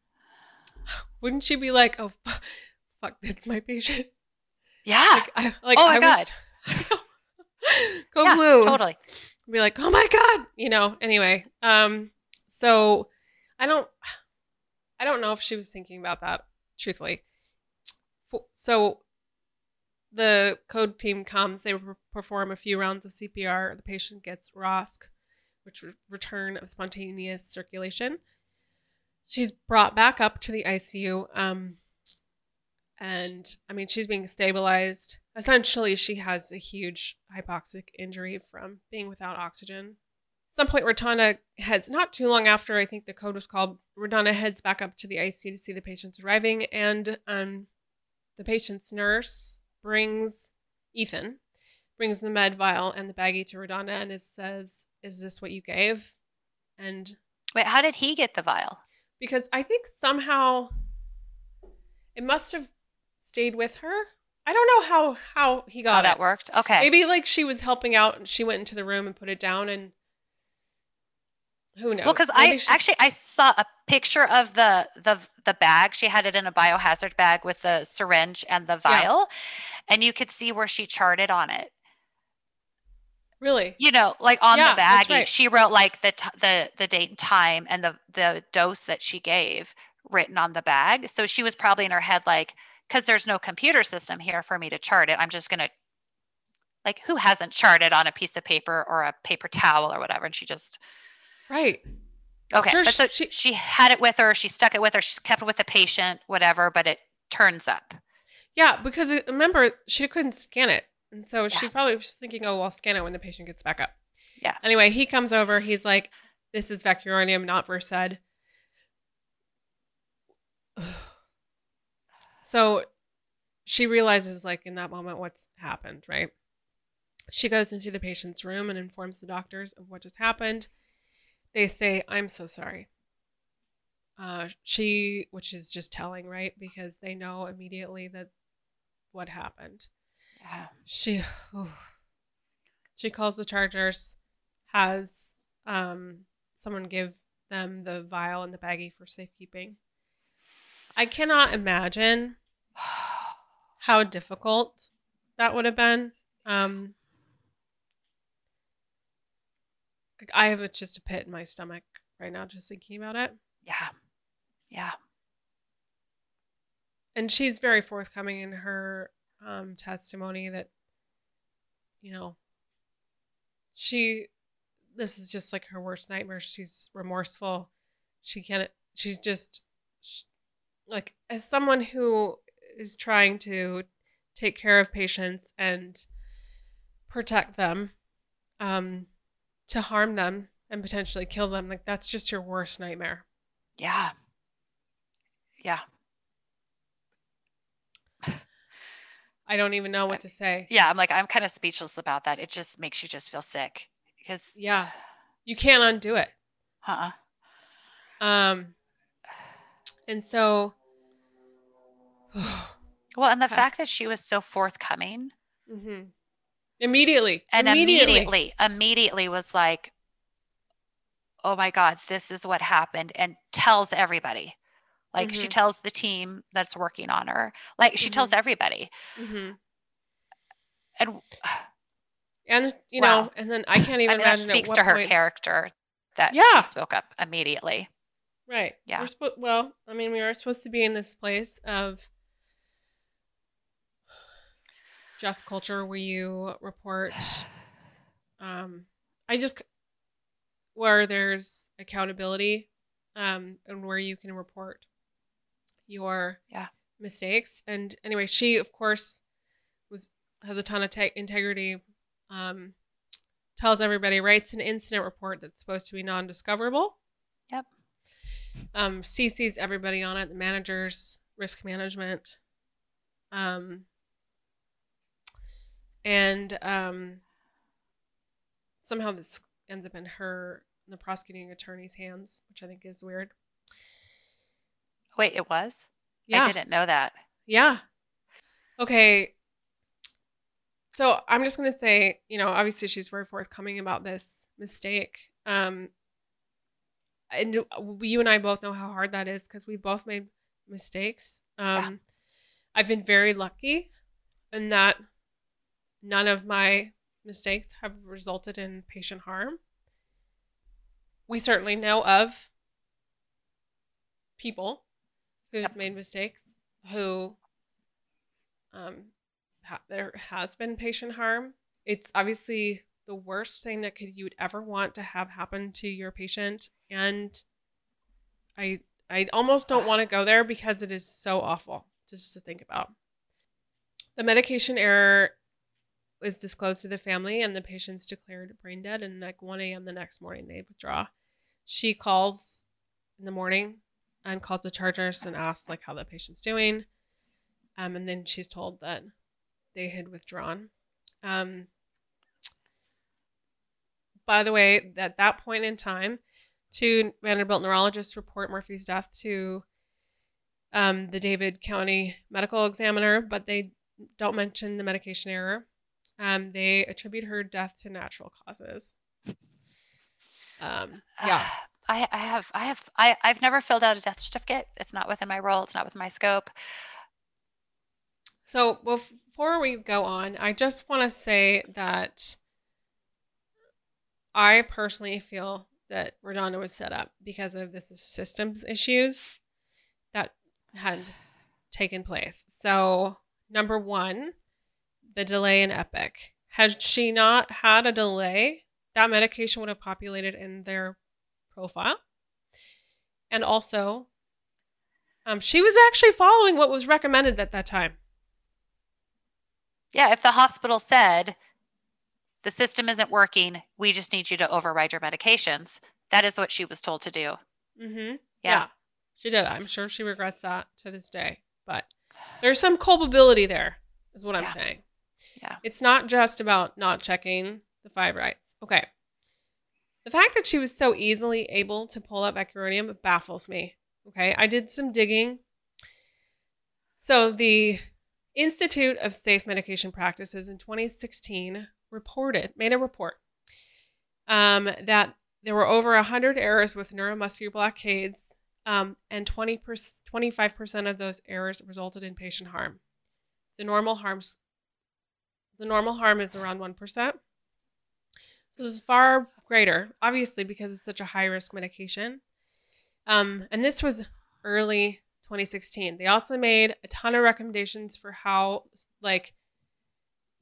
[SPEAKER 1] <sighs> Wouldn't she be like, "Oh, <laughs> fuck, that's my patient"?
[SPEAKER 4] Yeah.
[SPEAKER 1] Like, I, like oh my I god. <laughs> Was, code yeah, blue.
[SPEAKER 4] Totally
[SPEAKER 1] be like, "Oh my god," you know. Anyway, um, so I don't, I don't know if she was thinking about that. Truthfully, so the code team comes. They perform a few rounds of CPR. The patient gets ROSC, which return of spontaneous circulation. She's brought back up to the ICU. Um, and I mean, she's being stabilized. Essentially, she has a huge hypoxic injury from being without oxygen. At some point, RaDonda heads, not too long after I think the code was called, RaDonda heads back up to the ICU to see the patients arriving, and um, the patient's nurse brings Ethan, brings the med vial and the baggie to RaDonda and is, says, Is this what you gave? And
[SPEAKER 4] wait, how did he get the vial?
[SPEAKER 1] Because I think somehow it must have stayed with her. I don't know how how he got
[SPEAKER 4] how
[SPEAKER 1] it.
[SPEAKER 4] that worked. Okay,
[SPEAKER 1] maybe like she was helping out and she went into the room and put it down and who knows?
[SPEAKER 4] Well, because I she... actually I saw a picture of the the the bag. She had it in a biohazard bag with the syringe and the vial, yeah. and you could see where she charted on it.
[SPEAKER 1] Really?
[SPEAKER 4] You know, like on yeah, the bag, right. she wrote like the t- the the date and time and the the dose that she gave written on the bag. So she was probably in her head like because there's no computer system here for me to chart it. I'm just going to, like, who hasn't charted on a piece of paper or a paper towel or whatever? And she just,
[SPEAKER 1] right.
[SPEAKER 4] Okay. Sure, but so she, she had it with her, she stuck it with her, She kept it with the patient, whatever, but it turns up.
[SPEAKER 1] Yeah, because uh, remember, she couldn't scan it. And so yeah. she probably was thinking, oh, well, I'll scan it when the patient gets back up.
[SPEAKER 4] Yeah.
[SPEAKER 1] Anyway, he comes over. He's like, this is vecuronium, not Versed. <sighs> <sighs> <sighs> So she realizes, like, in that moment, what's happened, right? She goes into the patient's room and informs the doctors of what just happened. They say, I'm so sorry. Uh, she, which is just telling, right? Because they know immediately that what happened.
[SPEAKER 4] Yeah.
[SPEAKER 1] She, oh, she calls the charge nurse, has um, someone give them the vial and the baggie for safekeeping. I cannot imagine how difficult that would have been. Um, I have just a pit in my stomach right now just thinking about it.
[SPEAKER 4] Yeah. Yeah.
[SPEAKER 1] And she's very forthcoming in her um, testimony that, you know, she, this is just like her worst nightmare. She's remorseful. She can't, she's just, she, like, as someone who is trying to take care of patients and protect them um, to harm them and potentially kill them like that's just your worst nightmare.
[SPEAKER 4] Yeah. Yeah.
[SPEAKER 1] I don't even know what to say.
[SPEAKER 4] Yeah i'm like i'm kind of speechless about that. It just makes you just feel sick because
[SPEAKER 1] yeah. You can't undo it.
[SPEAKER 4] Huh
[SPEAKER 1] um and so <sighs>
[SPEAKER 4] well, and the fact that she was so forthcoming.
[SPEAKER 1] Mm-hmm. Immediately.
[SPEAKER 4] And immediately. immediately, immediately was like, oh my God, this is what happened, and tells everybody. Like mm-hmm. she tells the team that's working on her. Like she mm-hmm. tells everybody.
[SPEAKER 1] Mm-hmm.
[SPEAKER 4] And <sighs>
[SPEAKER 1] and you wow. know, and then I can't even I mean, imagine.
[SPEAKER 4] That speaks to her
[SPEAKER 1] point...
[SPEAKER 4] character that yeah. she spoke up immediately.
[SPEAKER 1] Right.
[SPEAKER 4] Yeah.
[SPEAKER 1] We're spo- well, I mean, we are supposed to be in this place of <sighs> just culture where you report. <sighs> Um, I just where there's accountability, um, and where you can report your
[SPEAKER 4] yeah
[SPEAKER 1] mistakes. And anyway, she of course was has a ton of te- integrity. Um, tells everybody writes an incident report that's supposed to be non-discoverable.
[SPEAKER 4] Yep.
[SPEAKER 1] Um, CC's everybody on it, the managers, risk management. Um, and um, somehow this ends up in her, the prosecuting attorney's hands, which I think is weird.
[SPEAKER 4] Wait, it was? Yeah. I didn't know that.
[SPEAKER 1] Yeah. Okay. So I'm just going to say, you know, obviously she's very forthcoming about this mistake. Um, and you and I both know how hard that is because we both made mistakes. Um, yeah. I've been very lucky in that none of my mistakes have resulted in patient harm. We certainly know of people who've yep. made mistakes who um, ha- there has been patient harm. It's obviously the worst thing that could you would ever want to have happen to your patient and I I almost don't want to go there because it is so awful just to think about. The medication error was disclosed to the family and the patient's declared brain dead and like 1 a.m. the next morning they withdraw. She calls in the morning and calls the charge nurse and asks like how the patient's doing. Um, and then she's told that they had withdrawn. Um, by the way, at that point in time, two Vanderbilt neurologists report Murphy's death to um, the Davidson County Medical Examiner, but they don't mention the medication error. Um, they attribute her death to natural causes. Um, yeah.
[SPEAKER 4] I, I have I have I, I've never filled out a death certificate. It's not within my role. It's not within my scope.
[SPEAKER 1] So before we go on, I just want to say that I personally feel that RaDonda was set up because of this systems issues that had taken place. So number one, the delay in Epic. Had she not had a delay, that medication would have populated in their profile. And also, um, she was actually following what was recommended at that time.
[SPEAKER 4] Yeah, if the hospital said the system isn't working, we just need you to override your medications, that is what she was told to do.
[SPEAKER 1] Mm-hmm. Yeah. yeah. She did. I'm sure she regrets that to this day. But there's some culpability there, is what I'm saying.
[SPEAKER 4] Yeah.
[SPEAKER 1] It's not just about not checking the five rights. Okay. The fact that she was so easily able to pull up vecuronium baffles me. Okay. I did some digging. So the Institute of Safe Medication Practices in 2016 reported, made a report um, that there were over 100 errors with neuromuscular blockades, um, and 20 25% of those errors resulted in patient harm. The normal harms the normal harm is around 1%. So this is far greater, obviously, because it's such a high risk medication. Um, and this was early 2016. They also made a ton of recommendations for how, like,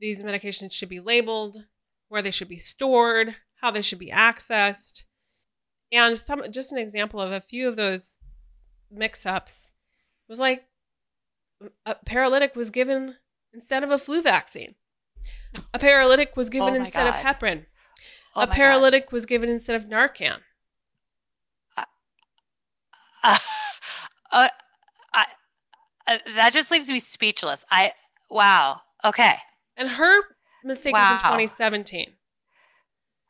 [SPEAKER 1] these medications should be labeled, where they should be stored, how they should be accessed. And some just an example of a few of those mix-ups was like a paralytic was given instead of a flu vaccine. A paralytic was given oh instead God. of heparin. Oh a paralytic God. was given instead of Narcan. Uh,
[SPEAKER 4] uh, <laughs> uh, I, that just leaves me speechless. I wow. Okay.
[SPEAKER 1] And her mistake wow. was in 2017.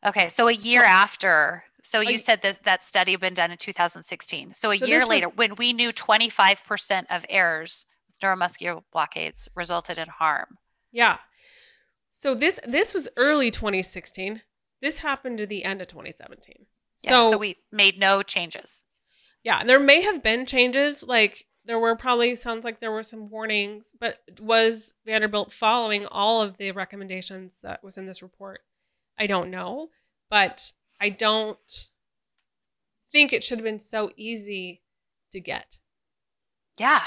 [SPEAKER 4] Okay, so a year after. So you said that that study had been done in 2016. So a so year later, was, when we knew 25% of errors with neuromuscular blockades resulted in harm.
[SPEAKER 1] Yeah. So this this was early 2016. This happened to the end of 2017.
[SPEAKER 4] Yeah,
[SPEAKER 1] so,
[SPEAKER 4] so we made no changes.
[SPEAKER 1] yeah, there may have been changes. Like there were probably sounds like there were some warnings, but was Vanderbilt following all of the recommendations that was in this report? I don't know, but I don't think it should have been so easy to get.
[SPEAKER 4] Yeah.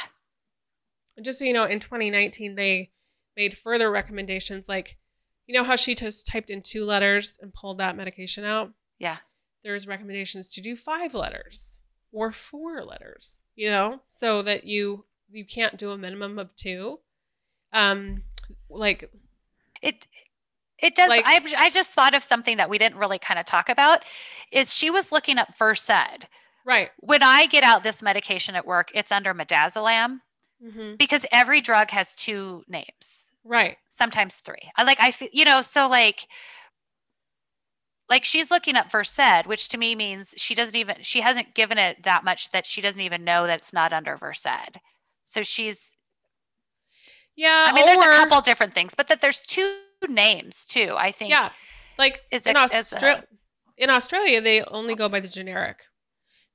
[SPEAKER 1] just so you know, in 2019, they made further recommendations. Like, you know how she just typed in two letters and pulled that medication out?
[SPEAKER 4] Yeah.
[SPEAKER 1] There's recommendations to do five letters or four letters, you know, so that you you can't do a minimum of two. Um, like
[SPEAKER 4] It it does.
[SPEAKER 1] Like-
[SPEAKER 4] I I just thought of something that we didn't really kind of talk about. Is she was looking up Versed.
[SPEAKER 1] right.
[SPEAKER 4] When I get out this medication at work, it's under midazolam
[SPEAKER 1] hmm
[SPEAKER 4] because every drug has two names,
[SPEAKER 1] Right.
[SPEAKER 4] sometimes three. I like I feel you know so like like she's looking up Versed, which to me means she doesn't even she hasn't given it that much that she doesn't even know that it's not under Versed. So she's
[SPEAKER 1] Yeah.
[SPEAKER 4] I mean, there's a couple different things, but that there's two names too. I think.
[SPEAKER 1] Yeah. Like
[SPEAKER 4] is
[SPEAKER 1] in,
[SPEAKER 4] a- is a-
[SPEAKER 1] in Australia, they only go by the generic.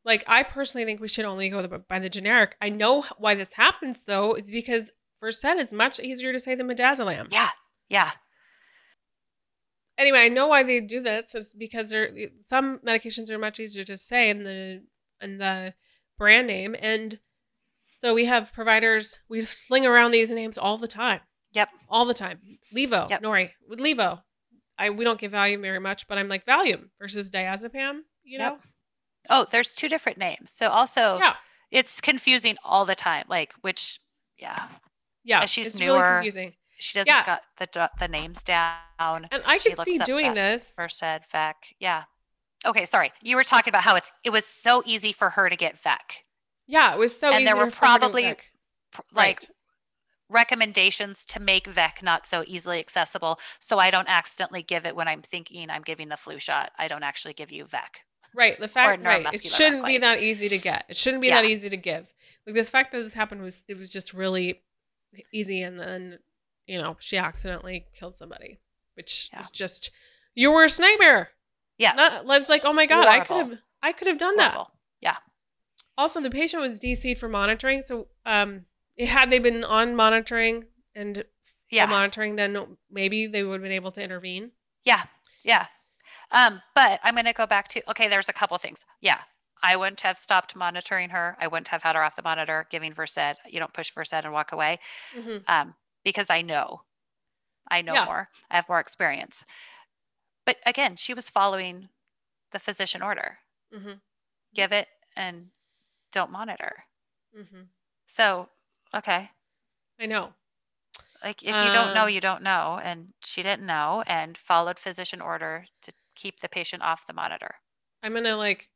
[SPEAKER 1] Like, I personally think we should only go by the generic. I know why this happens, though. It's because Versed is much easier to say than midazolam.
[SPEAKER 4] Yeah. Yeah.
[SPEAKER 1] Anyway, I know why they do this. It's because they're, some medications are much easier to say in the in the brand name, and so we have providers. We sling around these names all the time.
[SPEAKER 4] Yep.
[SPEAKER 1] all the time. Levo,
[SPEAKER 4] Yep.
[SPEAKER 1] Nori with Levo. I we don't give Valium very much, but I'm like Valium versus diazepam. You know,
[SPEAKER 4] Oh, there's two different names. So also,
[SPEAKER 1] yeah,
[SPEAKER 4] it's confusing all the time. Like which, yeah,
[SPEAKER 1] yeah.
[SPEAKER 4] And she's
[SPEAKER 1] it's really
[SPEAKER 4] newer.
[SPEAKER 1] confusing,
[SPEAKER 4] she doesn't
[SPEAKER 1] Yeah.
[SPEAKER 4] got the the names down.
[SPEAKER 1] and I could see doing
[SPEAKER 4] this.
[SPEAKER 1] this.
[SPEAKER 4] said Vec. Yeah. Okay, sorry. You were talking about how it's it was so easy for her to get Vec.
[SPEAKER 1] Yeah, it was so.
[SPEAKER 4] And there were
[SPEAKER 1] for her to
[SPEAKER 4] probably. Pr- Like
[SPEAKER 1] Right.
[SPEAKER 4] recommendations to make Vec not so easily accessible, so I don't accidentally give it when I'm thinking I'm giving the flu shot. I don't actually give you Vec.
[SPEAKER 1] Right. The fact right. It shouldn't be
[SPEAKER 4] like-
[SPEAKER 1] that easy to get. It shouldn't be
[SPEAKER 4] Yeah.
[SPEAKER 1] that easy to give. Like this fact that this happened was it was just really easy and then you know, she accidentally killed somebody. Which
[SPEAKER 4] Yeah.
[SPEAKER 1] is just your worst nightmare.
[SPEAKER 4] Yes.
[SPEAKER 1] Not, Liv's like, oh my god, I could have I could have done that.
[SPEAKER 4] Yeah.
[SPEAKER 1] Also the patient was DC'd for monitoring, so um had they been on monitoring and
[SPEAKER 4] Yeah.
[SPEAKER 1] monitoring, then maybe they would have been able to intervene.
[SPEAKER 4] Yeah, yeah. Um, but I'm going to go back to okay. There's a couple things. Yeah, I wouldn't have stopped monitoring her. I wouldn't have had her off the monitor, giving Versed. You don't push Versed and walk away,
[SPEAKER 1] Mhm.
[SPEAKER 4] um, because I know, I know
[SPEAKER 1] Yeah.
[SPEAKER 4] more. I have more experience. But again, she was following the physician order:
[SPEAKER 1] Mhm.
[SPEAKER 4] give it and don't monitor.
[SPEAKER 1] Mhm.
[SPEAKER 4] So, okay,
[SPEAKER 1] I know.
[SPEAKER 4] like if you don't know,
[SPEAKER 1] Um,
[SPEAKER 4] you don't know, and she didn't know and followed physician order to keep the patient off the monitor.
[SPEAKER 1] I'm gonna like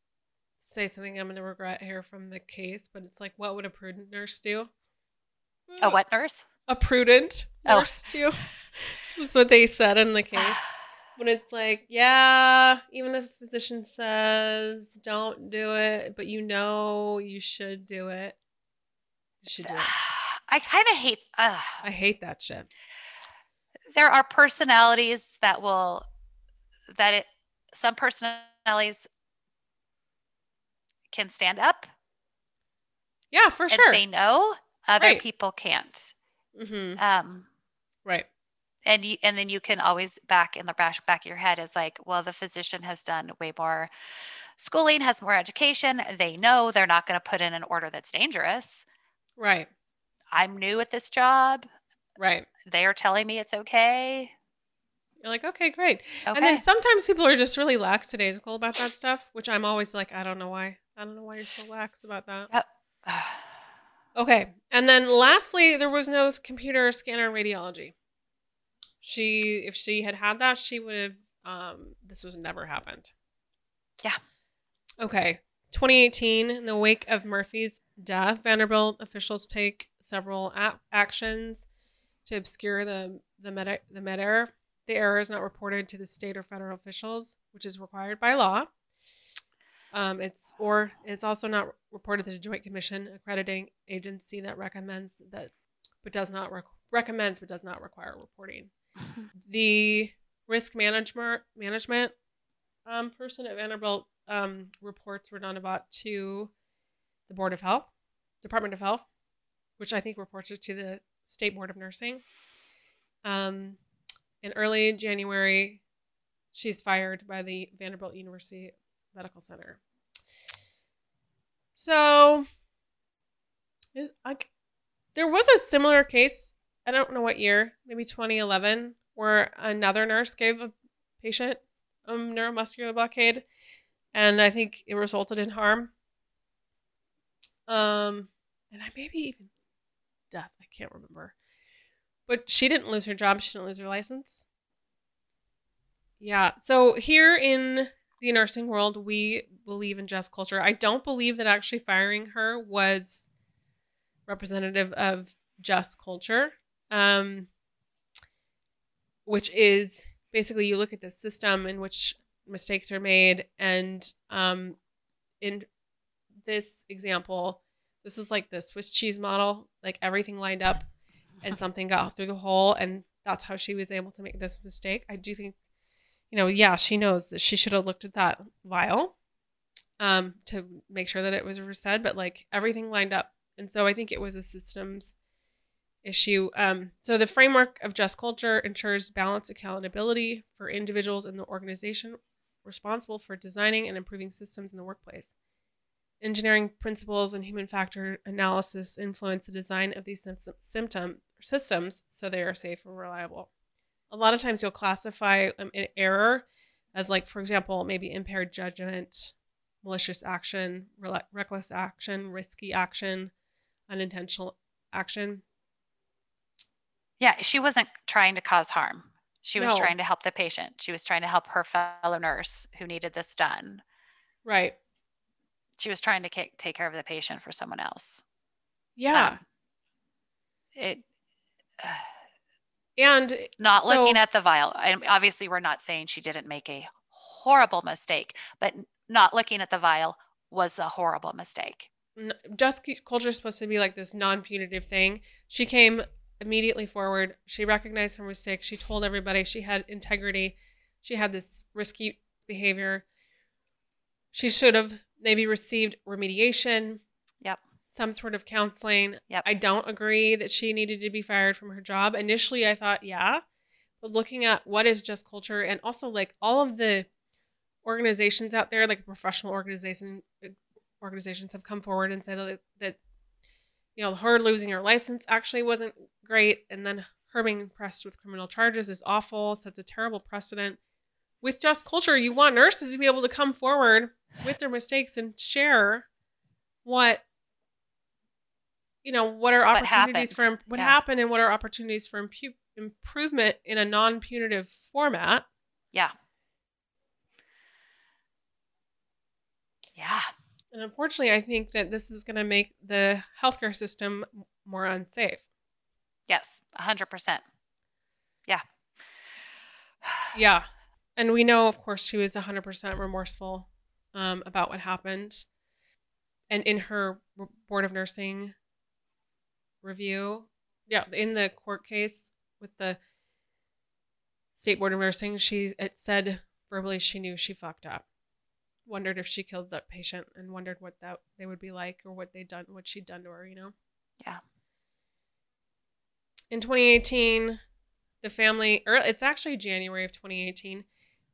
[SPEAKER 1] say something I'm gonna regret here from the case, but it's like, what would a prudent nurse do?
[SPEAKER 4] A what nurse?
[SPEAKER 1] A prudent
[SPEAKER 4] Oh.
[SPEAKER 1] nurse do. That's what they said in the case. When it's like, yeah, even if the physician says don't do it, but you know you should do it, you should do it.
[SPEAKER 4] I kind of hate. Uh,
[SPEAKER 1] I hate that shit.
[SPEAKER 4] there are personalities that will that it. Some personalities can stand up
[SPEAKER 1] Yeah, for
[SPEAKER 4] and
[SPEAKER 1] sure.
[SPEAKER 4] say no. Other
[SPEAKER 1] Right.
[SPEAKER 4] people can't.
[SPEAKER 1] Hmm
[SPEAKER 4] Um,
[SPEAKER 1] Right.
[SPEAKER 4] and you and then you can always back in the back back of your head is like, well, the physician has done way more schooling, has more education. They know they're not going to put in an order that's dangerous.
[SPEAKER 1] Right.
[SPEAKER 4] I'm new at this job.
[SPEAKER 1] Right.
[SPEAKER 4] They are telling me it's okay.
[SPEAKER 1] You're like, okay, great.
[SPEAKER 4] Okay.
[SPEAKER 1] And then sometimes people are just really lackadaisical about that stuff, which I'm always like, I don't know why. I don't know why you're so lax about that. Okay. And then lastly, there was no computer scanner radiology. She, if she had had that, she would have, um, this was never happened.
[SPEAKER 4] Yeah.
[SPEAKER 1] Okay. 2018, in the wake of Murphy's death, Vanderbilt officials take several actions to obscure the the med the med error. The error is not reported to the state or federal officials, which is required by law. Um, it's or it's also not reported to the Joint Commission, accrediting agency that recommends that but does not rec- recommends but does not require reporting. <laughs> the risk management management um, person at Vanderbilt um, reports RaDonda Vaught to the Board of Health, Department of Health, which I think reports it to the State Board of Nursing. Um, in early January, she's fired by the Vanderbilt University Medical Center. So, I, there was a similar case. I don't know what year, maybe 2011, where another nurse gave a patient um, neuromuscular blockade, and I think it resulted in harm. Um, and I maybe even death. I can't remember. But she didn't lose her job. She didn't lose her license. Yeah. So here in the nursing world, we believe in just culture. I don't believe that actually firing her was representative of just culture, um, which is basically you look at the system in which mistakes are made, and um, in this example, this is like the Swiss cheese model, like everything lined up and <laughs> something got through the hole, and that's how she was able to make this mistake. I do think, you know, yeah, she knows that she should have looked at that vial um, to make sure that it was Versed, but like everything lined up. And so I think it was a systems issue. Um, so the framework of just culture ensures balanced accountability for individuals in the organization responsible for designing and improving systems in the workplace. Engineering principles and human factor analysis influence the design of these symptom systems so they are safe and reliable. A lot of times you'll classify um, an error as like, for example, maybe impaired judgment, malicious action, re- reckless action, risky action, unintentional action.
[SPEAKER 4] Yeah, she wasn't trying to cause harm. She was
[SPEAKER 1] No.
[SPEAKER 4] trying to help the patient. She was trying to help her fellow nurse who needed this done.
[SPEAKER 1] Right.
[SPEAKER 4] She was trying to ca- take care of the patient for someone else.
[SPEAKER 1] Yeah.
[SPEAKER 4] Um, It
[SPEAKER 1] and
[SPEAKER 4] not looking at the vial. And obviously, we're not saying she didn't make a horrible mistake, but not looking at the vial was a horrible mistake.
[SPEAKER 1] just culture is supposed to be like this non-punitive thing. She came immediately forward. She recognized her mistake. She told everybody she had integrity. She had this risky behavior. She should have maybe received remediation.
[SPEAKER 4] Yep.
[SPEAKER 1] Some sort of counseling.
[SPEAKER 4] Yep.
[SPEAKER 1] I don't agree that she needed to be fired from her job. Initially, I thought, yeah. But looking at what is just culture and also like all of the organizations out there, like professional organization organizations have come forward and said that, that you know her losing her license actually wasn't great and then her being pressed with criminal charges is awful sets a terrible precedent with just culture you want nurses to be able to come forward with their mistakes and share what you know what are
[SPEAKER 4] What
[SPEAKER 1] opportunities for
[SPEAKER 4] happened.
[SPEAKER 1] what
[SPEAKER 4] Yeah.
[SPEAKER 1] happened and what are opportunities for impu- improvement in a non-punitive format
[SPEAKER 4] Yeah. Yeah.
[SPEAKER 1] And unfortunately, I think that this is going to make the healthcare system more unsafe.
[SPEAKER 4] Yes. A hundred percent. Yeah. <sighs>
[SPEAKER 1] Yeah. And we know, of course, she was 100% remorseful um, about what happened. And in her Board of Nursing review, yeah, in the court case with the State Board of Nursing, she it said verbally she knew she fucked up. Wondered if she killed that patient and wondered what that they would be like or what they'd done, what she'd done to her, you know?
[SPEAKER 4] Yeah.
[SPEAKER 1] In 2018, the family, or it's actually January of 2018,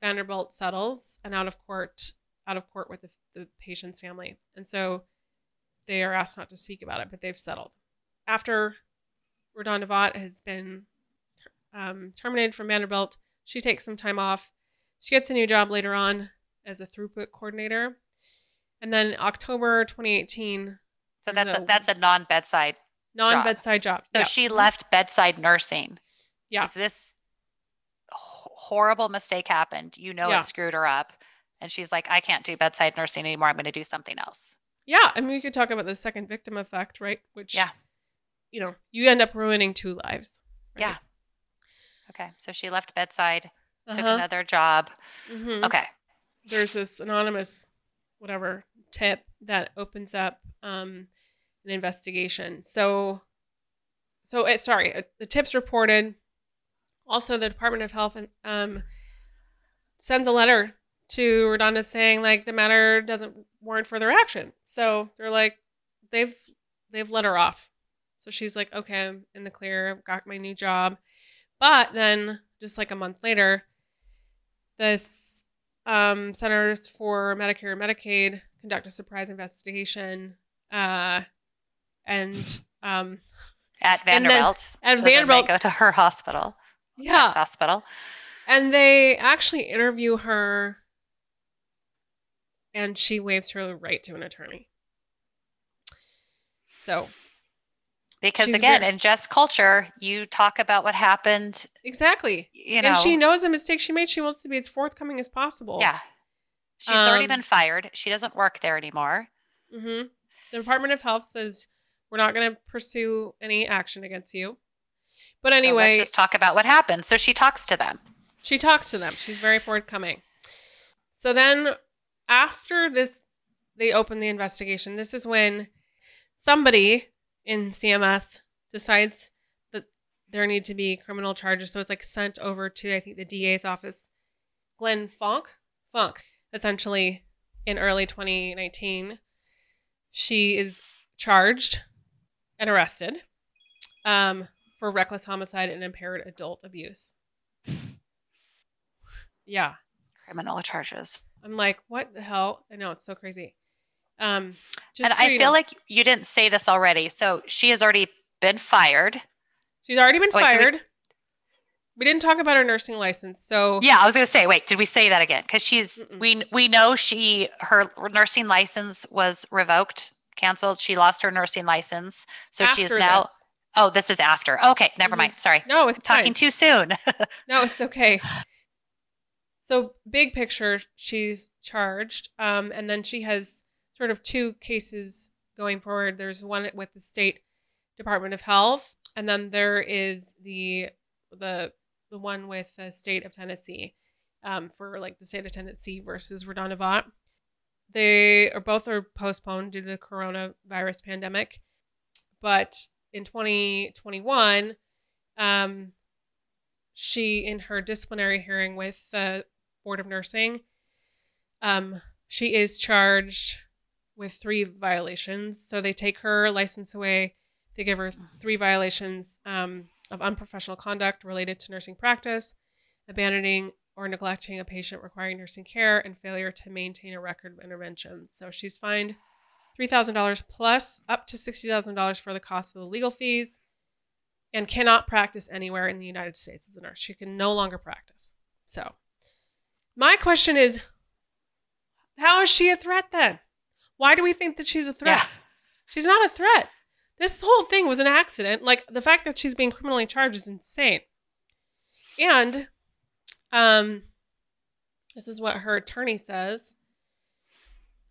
[SPEAKER 1] Vanderbilt settles an out of court, out of court with the, the patient's family, and so they are asked not to speak about it, but they've settled. After Devat has been um, terminated from Vanderbilt, she takes some time off. She gets a new job later on as a throughput coordinator, and then October 2018,
[SPEAKER 4] So that's a,
[SPEAKER 1] a-
[SPEAKER 4] that's a non bedside.
[SPEAKER 1] non-bedside job.
[SPEAKER 4] So
[SPEAKER 1] Yeah.
[SPEAKER 4] she left bedside nursing.
[SPEAKER 1] Yeah.
[SPEAKER 4] Is this horrible mistake happened? You know
[SPEAKER 1] Yeah.
[SPEAKER 4] it screwed her up. And she's like, I can't do bedside nursing anymore. I'm going to do something else.
[SPEAKER 1] Yeah, I mean, we could talk about the second victim effect, right? Which,
[SPEAKER 4] Yeah.
[SPEAKER 1] You know, you end up ruining two lives.
[SPEAKER 4] Yeah. Okay. So she left bedside, took
[SPEAKER 1] Uh-huh.
[SPEAKER 4] another job.
[SPEAKER 1] Mhm.
[SPEAKER 4] Okay.
[SPEAKER 1] There's this anonymous, whatever, tip that opens up um, an investigation. So, so it, sorry, uh, the tips reported. Also, the Department of Health um, sends a letter to RaDonda saying like the matter doesn't warrant further action. So they're like, they've they've let her off. So she's like, okay, I'm in the clear. I've got my new job. But then, just like a month later, this um, Centers for Medicare and Medicaid conduct a surprise investigation, uh, and um,
[SPEAKER 4] at Vanderbilt.
[SPEAKER 1] Then, at so Vanderbilt,
[SPEAKER 4] go to her hospital.
[SPEAKER 1] Yeah,
[SPEAKER 4] hospital,
[SPEAKER 1] and they actually interview her, and she waives her right to an attorney. So
[SPEAKER 4] because She's again very- in just culture you talk about what happened
[SPEAKER 1] exactly.
[SPEAKER 4] you know
[SPEAKER 1] and she knows the mistake she made. She wants to be as forthcoming as possible.
[SPEAKER 4] Yeah. She's um, already been fired. She doesn't work there anymore.
[SPEAKER 1] Mm-hmm. the department of health says we're not going to pursue any action against you. But anyway so
[SPEAKER 4] let's just talk about what happened. So she talks to them.
[SPEAKER 1] She talks to them. She's very forthcoming. So then after this they open the investigation. This is when somebody in CMS decides that there need to be criminal charges. So it's like sent over to, I think, the DA's office. Glenn Funk, Funk, essentially in early 2019, she is charged and arrested um, for reckless homicide and impaired adult abuse. Yeah.
[SPEAKER 4] Criminal charges.
[SPEAKER 1] I'm like, what the hell? I know it's so crazy. Um,
[SPEAKER 4] and so I feel know. like you didn't say this already. So she has already been fired.
[SPEAKER 1] She's already been fired. We, we, didn't talk about her nursing license. So
[SPEAKER 4] yeah, I was going to say, wait, did we say that again? Because she's Mm-mm. we we know she her nursing license was revoked, canceled. She lost her nursing license, so
[SPEAKER 1] after
[SPEAKER 4] she is now.
[SPEAKER 1] This.
[SPEAKER 4] Oh, this is after. Okay, never mm-hmm. mind. Sorry.
[SPEAKER 1] No, it's
[SPEAKER 4] talking too soon. <laughs>
[SPEAKER 1] no, it's okay. So big picture, she's charged, um, and then she has sort of two cases going forward. There's one with the state Department of Health, and then there is the the the one with the state of Tennessee um, for like the state of Tennessee versus RaDonda Vaught. They are both are postponed due to the coronavirus pandemic, but in 2021, um, she in her disciplinary hearing with the board of nursing, um, she is charged with three violations. So they take her license away. They give her three violations um, of unprofessional conduct related to nursing practice, abandoning or neglecting a patient requiring nursing care, and failure to maintain a record of intervention. So she's fined $3,000 plus up to $60,000 for the cost of the legal fees and cannot practice anywhere in the United States as a nurse. She can no longer practice. So, my question is how is she a threat then? Why do we think that she's a threat? Yeah. She's not a threat. This whole thing was an accident. Like the fact that she's being criminally charged is insane. And um this is what her attorney says.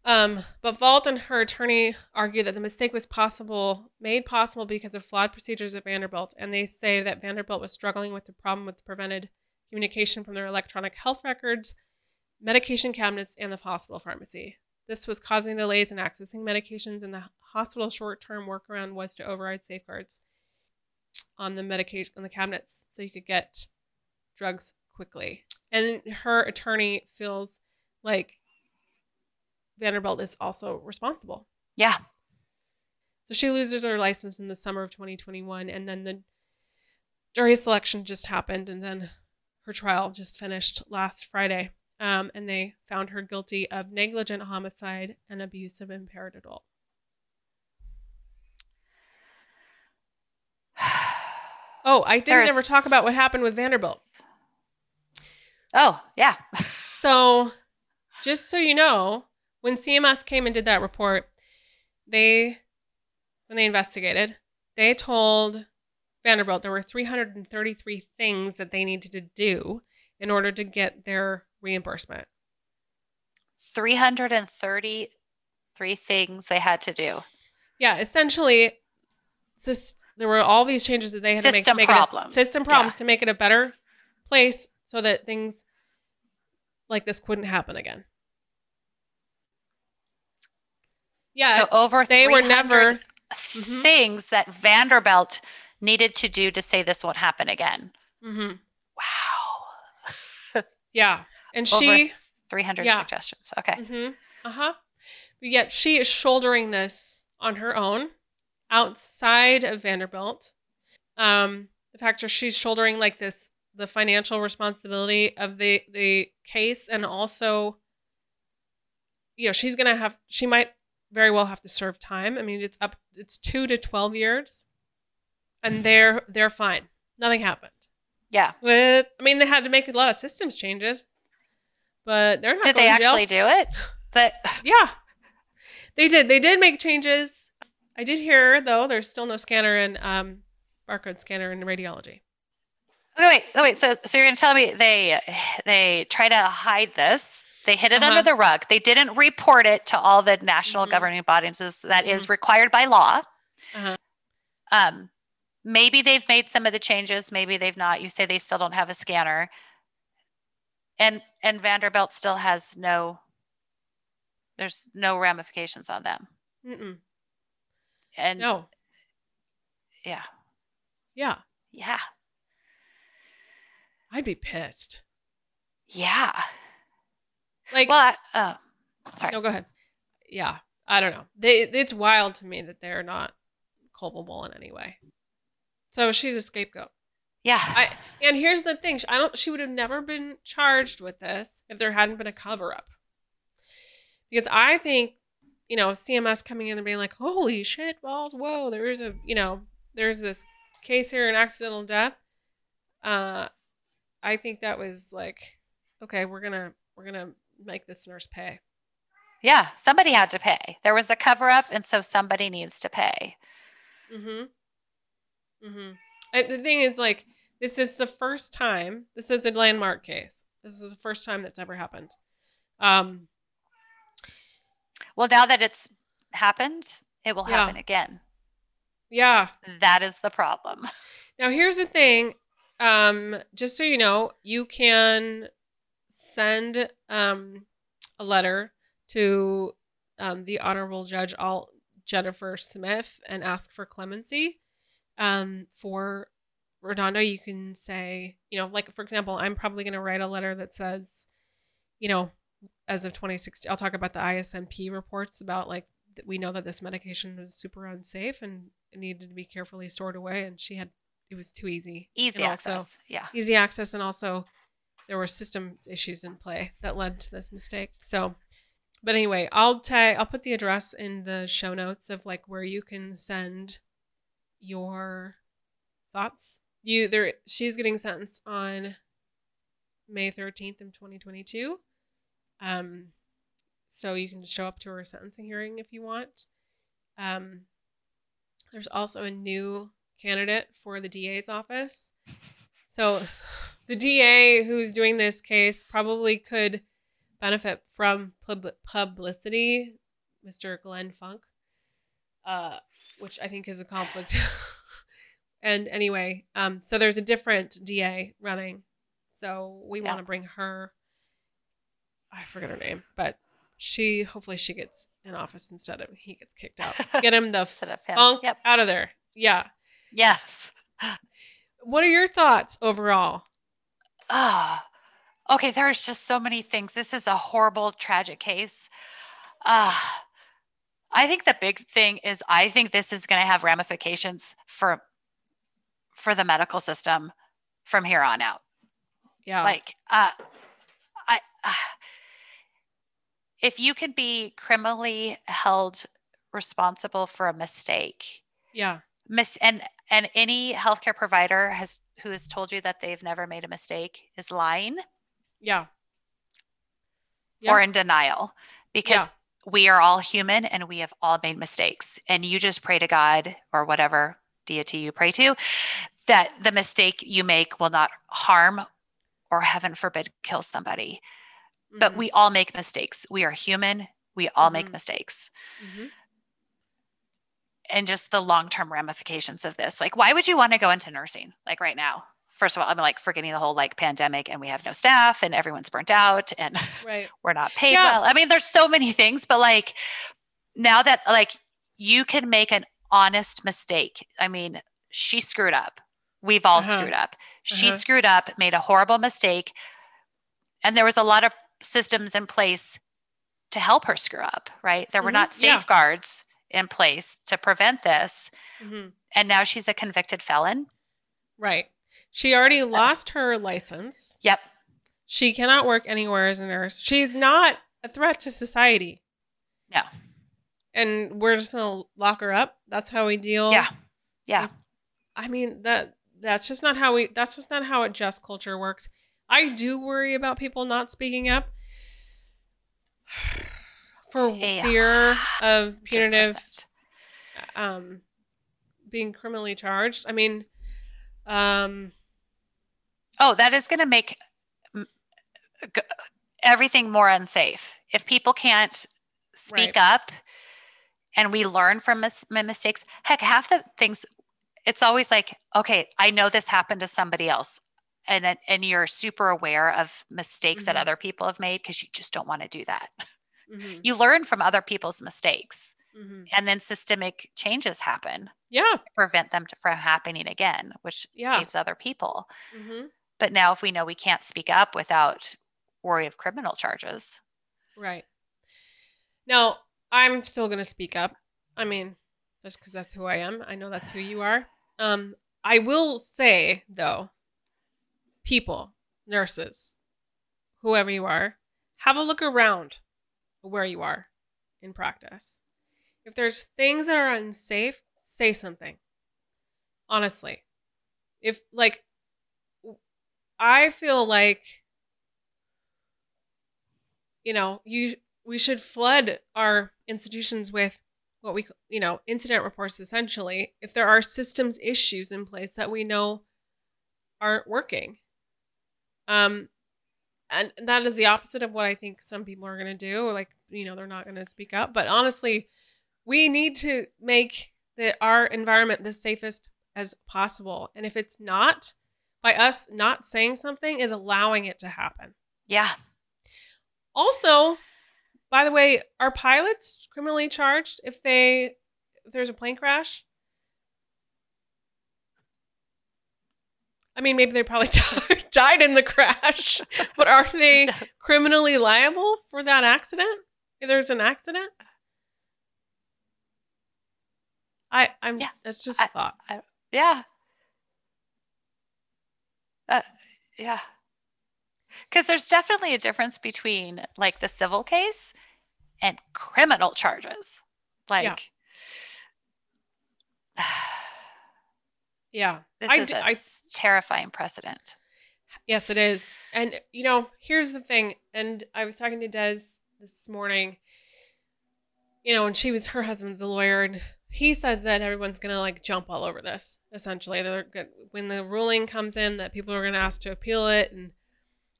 [SPEAKER 1] Um, but Vaught and her attorney argue that the mistake was possible, made possible because of flawed procedures at Vanderbilt, and they say that Vanderbilt was struggling with the problem with prevented communication from their electronic health records, medication cabinets, and the hospital pharmacy. This was causing delays in accessing medications, and the hospital's short-term workaround was to override safeguards on the medication on the cabinets so you could get drugs quickly. And her attorney feels like Vanderbilt is also responsible.
[SPEAKER 4] Yeah.
[SPEAKER 1] So she loses her license in the summer of 2021, and then the jury selection just happened, and then her trial just finished last Friday um, and they found her guilty of negligent homicide and abuse of impaired adult. <sighs> oh, I didn't ever talk about what happened with Vanderbilt.
[SPEAKER 4] Oh, yeah. <laughs>
[SPEAKER 1] so, just so you know, when CMS came and did that report, they, when they investigated, they told Vanderbilt there were 333 things that they needed to do in order to get their reimbursement?
[SPEAKER 4] 333 things they had to do.
[SPEAKER 1] Yeah, essentially, just, there were all these changes that they had
[SPEAKER 4] system
[SPEAKER 1] to make,
[SPEAKER 4] to make problems.
[SPEAKER 1] system problems yeah. to make it a better place so that things like this couldn't happen again. Yeah,
[SPEAKER 4] so over
[SPEAKER 1] they were never
[SPEAKER 4] mm-hmm. things mm-hmm. that Vanderbilt needed to do to say this won't happen again.
[SPEAKER 1] Mm-hmm.
[SPEAKER 4] Wow. <laughs>
[SPEAKER 1] Yeah. And she
[SPEAKER 4] 300
[SPEAKER 1] Yeah.
[SPEAKER 4] suggestions. Okay.
[SPEAKER 1] Mm-hmm. Uh huh. But yet she is shouldering this on her own, outside of Vanderbilt. Um, the fact that she's shouldering like this the financial responsibility of the the case, and also, you know, she's gonna have she might very well have to serve time. I mean, it's up it's two to twelve years, and they're they're fine. Nothing happened.
[SPEAKER 4] Yeah.
[SPEAKER 1] With I mean, they had to make a lot of systems changes, but they're not.
[SPEAKER 4] Did they actually do it? That <sighs>
[SPEAKER 1] Yeah. They did. They did make changes. I did hear though there's still no scanner and um barcode scanner in radiology.
[SPEAKER 4] Okay, wait, oh, wait. So, so you're going to tell me they they try to hide this? They hid it
[SPEAKER 1] Uh-huh.
[SPEAKER 4] under the rug. They didn't report it to all the national
[SPEAKER 1] Mhm.
[SPEAKER 4] governing bodies. That is required by law.
[SPEAKER 1] Uh-huh.
[SPEAKER 4] Um, maybe they've made some of the changes. Maybe they've not. You say they still don't have a scanner, and and Vanderbilt still has no. There's no ramifications on them,
[SPEAKER 1] Mm-mm.
[SPEAKER 4] and
[SPEAKER 1] No.
[SPEAKER 4] yeah,
[SPEAKER 1] Yeah.
[SPEAKER 4] yeah,
[SPEAKER 1] I'd be pissed.
[SPEAKER 4] yeah.
[SPEAKER 1] Like
[SPEAKER 4] Well, I, uh, sorry.
[SPEAKER 1] no, go ahead. Yeah. I don't know. They it's wild to me that they're not culpable in any way. So she's a scapegoat.
[SPEAKER 4] Yeah.
[SPEAKER 1] I and here's the thing. I don't she would have never been charged with this if there hadn't been a cover up. Because I think, you know, CMS coming in and being like, "Holy shit, balls, whoa, there's a, you know, there's this case here an accidental death." Uh I think that was like, okay, we're going to we're to make this nurse pay.
[SPEAKER 4] Yeah, somebody had to pay. There was a cover up, and so somebody needs to pay.
[SPEAKER 1] Mm-hmm. Mm-hmm. And the thing is, like, this is the first time. This is a landmark case. This is the first time that's ever happened. Um,
[SPEAKER 4] Well, now that it's happened, it will
[SPEAKER 1] Yeah.
[SPEAKER 4] happen again.
[SPEAKER 1] yeah.
[SPEAKER 4] That is the problem. <laughs>
[SPEAKER 1] Now here's the thing. Um, just so you know, you can send um a letter to um, the Honorable Judge Alt Jennifer Smith and ask for clemency. Um, for RaDonda, you can say, you know, like for example, I'm probably going to write a letter that says, you know, as of 2016, I'll talk about the ISMP reports about like that we know that this medication was super unsafe and it needed to be carefully stored away, and she had it was too easy,
[SPEAKER 4] Easy
[SPEAKER 1] And also-
[SPEAKER 4] access. yeah.
[SPEAKER 1] easy access, and also there were system issues in play that led to this mistake. So, but anyway, I'll tag, I'll put the address in the show notes of like where you can send your thoughts. You there, she's getting sentenced on May thirteenth of twenty twenty two. Um, so you can show up to her sentencing hearing if you want. Um, there's also a new candidate for the DA's office. So the DA who's doing this case probably could benefit from pub- publicity, Mr. Glenn Funk, uh, which I think is a conflict. <laughs> and anyway, um, so there's a different DA running. So we
[SPEAKER 4] Yeah.
[SPEAKER 1] want to bring her. I forget her name, but she hopefully she gets in office instead of he gets kicked out. <laughs> Get him the
[SPEAKER 4] Instead of him.
[SPEAKER 1] funk
[SPEAKER 4] Yep.
[SPEAKER 1] out of there. Yeah.
[SPEAKER 4] Yes.
[SPEAKER 1] What are your thoughts overall?
[SPEAKER 4] Ah. okay. There's just so many things. This is a horrible, tragic case. Ah. I think the big thing is I think this is going to have ramifications for for the medical system from here on out.
[SPEAKER 1] Yeah.
[SPEAKER 4] like uh i uh, if you can be criminally held responsible for a mistake
[SPEAKER 1] yeah.
[SPEAKER 4] miss and and any healthcare provider has who has told you that they've never made a mistake is lying
[SPEAKER 1] Yeah.
[SPEAKER 4] or in denial because
[SPEAKER 1] Yeah.
[SPEAKER 4] we are all human and we have all made mistakes and you just pray to god or whatever deity you pray to that the mistake you make will not harm or heaven forbid kill somebody but
[SPEAKER 1] Mhm.
[SPEAKER 4] we all make mistakes. We are human. We all make
[SPEAKER 1] Mhm.
[SPEAKER 4] mistakes.
[SPEAKER 1] Mhm.
[SPEAKER 4] And just the long term ramifications of this. Like, why would you want to go into nursing like right now? First of all, I'm like forgetting the whole like pandemic and we have no staff and everyone's burnt out and <laughs>
[SPEAKER 1] Right.
[SPEAKER 4] we're not paid
[SPEAKER 1] Yeah.
[SPEAKER 4] well. I mean, there's so many things, but like now that like you can make an honest mistake. I mean, she screwed up. We've all uh-huh. screwed up. She uh-huh. screwed up, made a horrible mistake. And there was a lot of systems in place to help her screw up, right? There mm-hmm. were not safeguards yeah. in place to prevent this. Mm-hmm. And now she's a convicted felon.
[SPEAKER 1] Right. She already uh, lost her license.
[SPEAKER 4] Yep.
[SPEAKER 1] She cannot work anywhere as a nurse. She's not a threat to society.
[SPEAKER 4] No.
[SPEAKER 1] And we're just gonna lock her up. That's how we deal.
[SPEAKER 4] Yeah. Yeah.
[SPEAKER 1] I mean that that's just not how we that's just not how a just culture works. I do worry about people not speaking up <sighs> for yeah. fear of punitive 100%. um being criminally charged. I mean, um
[SPEAKER 4] oh, that is going to make everything more unsafe. If people can't speak right. up and we learn from mis- mistakes, heck, half the things, it's always like, okay, I know this happened to somebody else. And, and you're super aware of mistakes mm-hmm. that other people have made because you just don't want to do that. Mm-hmm. You learn from other people's mistakes. Mm-hmm. And then systemic changes happen.
[SPEAKER 1] Yeah.
[SPEAKER 4] prevent them to, from happening again, which yeah. saves other people. Mm-hmm. But now, if we know we can't speak up without worry of criminal charges.
[SPEAKER 1] Right. Now, I'm still going to speak up. I mean, just because that's who I am. I know that's who you are. Um, I will say, though, people, nurses, whoever you are, have a look around where you are in practice. If there's things that are unsafe, say something. Honestly. If, like, I feel like you know, you we should flood our institutions with what we you know incident reports essentially if there are systems issues in place that we know aren't working um and that is the opposite of what i think some people are going to do like you know they're not going to speak up but honestly we need to make the our environment the safest as possible and if it's not by us not saying something is allowing it to happen.
[SPEAKER 4] Yeah.
[SPEAKER 1] Also, by the way, are pilots criminally charged if they if there's a plane crash? I mean, maybe they probably <laughs> died in the crash, <laughs> but are they <laughs> criminally liable for that accident? If there's an accident? I I'm yeah. that's just a thought. I,
[SPEAKER 4] yeah. Uh, yeah. Because there's definitely a difference between like the civil case and criminal charges. Like,
[SPEAKER 1] yeah. <sighs> yeah.
[SPEAKER 4] This I is d- a I, terrifying precedent.
[SPEAKER 1] Yes, it is. And, you know, here's the thing. And I was talking to Des this morning, you know, and she was, her husband's a lawyer, and he says that everyone's going to like jump all over this essentially they're good when the ruling comes in that people are going to ask to appeal it and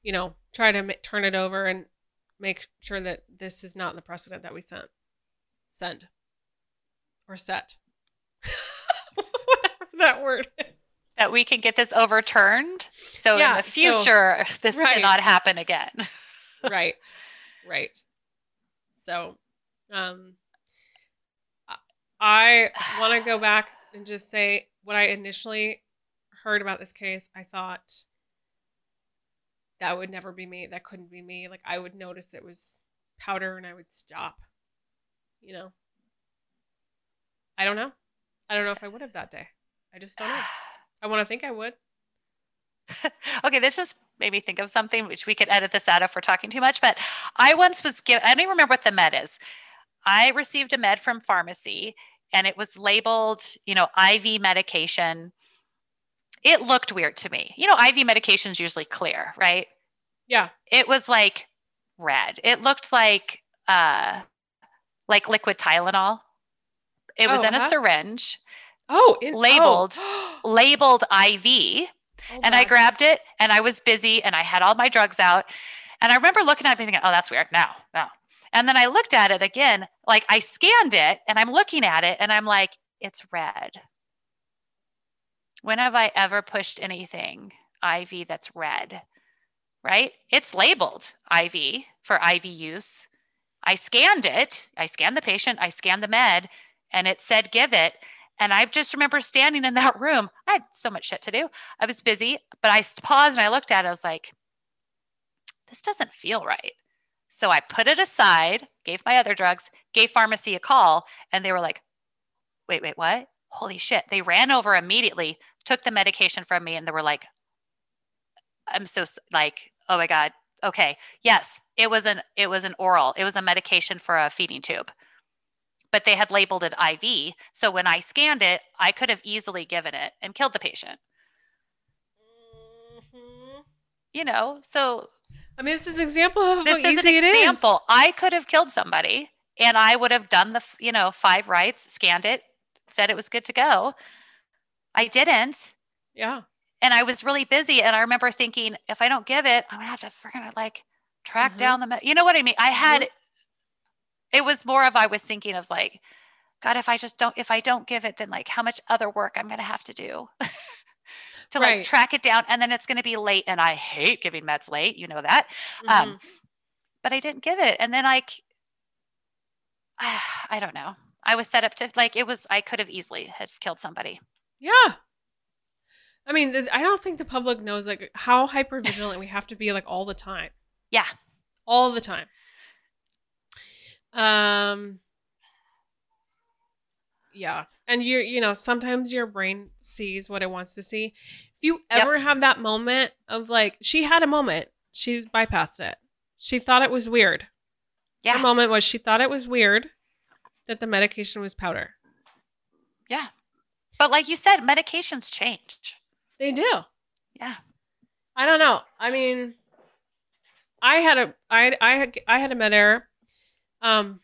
[SPEAKER 1] you know try to turn it over and make sure that this is not the precedent that we sent send or set <laughs> whatever that word is.
[SPEAKER 4] that we can get this overturned so yeah, in the future so, this right. cannot happen again <laughs>
[SPEAKER 1] right right so um I want to go back and just say what I initially heard about this case. I thought that would never be me. That couldn't be me. Like I would notice it was powder and I would stop. You know. I don't know. I don't know if I would have that day. I just don't know. I want to think I would. <laughs>
[SPEAKER 4] okay, this just made me think of something which we could edit this out if we're talking too much. But I once was given, I don't even remember what the med is. I received a med from pharmacy and it was labeled, you know, IV medication. It looked weird to me. You know, IV medication is usually clear, right?
[SPEAKER 1] Yeah.
[SPEAKER 4] It was like red. It looked like uh like liquid Tylenol. It was oh, in a syringe.
[SPEAKER 1] Oh,
[SPEAKER 4] in, labeled oh. labeled <gasps> IV. Oh, and I grabbed it and I was busy and I had all my drugs out. And I remember looking at it and thinking, oh, that's weird. No, no, and then I looked at it again, like I scanned it and I'm looking at it and I'm like, it's red. When have I ever pushed anything IV that's red? Right? It's labeled IV for IV use. I scanned it. I scanned the patient, I scanned the med, and it said give it. And I just remember standing in that room. I had so much shit to do. I was busy, but I paused and I looked at it. I was like, this doesn't feel right. So I put it aside, gave my other drugs, gave pharmacy a call, and they were like, wait, wait, what? Holy shit. They ran over immediately, took the medication from me, and they were like, I'm so like, oh my God. Okay. Yes, it was an it was an oral. It was a medication for a feeding tube. But they had labeled it IV. So when I scanned it, I could have easily given it and killed the patient. Mm-hmm. You know, so
[SPEAKER 1] I mean, this is an example of
[SPEAKER 4] this is
[SPEAKER 1] easy
[SPEAKER 4] an example. I could have killed somebody and I would have done the, you know, five rights, scanned it, said it was good to go. I didn't.
[SPEAKER 1] Yeah.
[SPEAKER 4] And I was really busy. And I remember thinking, if I don't give it, I'm gonna have to freaking like track mm-hmm. down the, me- you know what I mean? I had, mm-hmm. it was more of, I was thinking of like, God, if I just don't, if I don't give it, then like how much other work I'm going to have to do. <laughs> to right. like track it down and then it's going to be late and i hate giving meds late you know that mm-hmm. um but i didn't give it and then like I, <sighs> I don't know i was set up to like it was i could have easily have killed somebody.
[SPEAKER 1] Yeah. I mean i don't think the public knows like how hyper vigilant we have to be like all the time.
[SPEAKER 4] Yeah.
[SPEAKER 1] All the time. Um yeah. And you you know sometimes your brain sees what it wants to see. If you ever yep. have that moment of like she had a moment. She bypassed it. She thought it was weird. Yeah. The moment was she thought it was weird that the medication was powder.
[SPEAKER 4] Yeah. But like you said medications change.
[SPEAKER 1] They do.
[SPEAKER 4] Yeah.
[SPEAKER 1] I don't know. I mean i had a i i, I had a med error. Um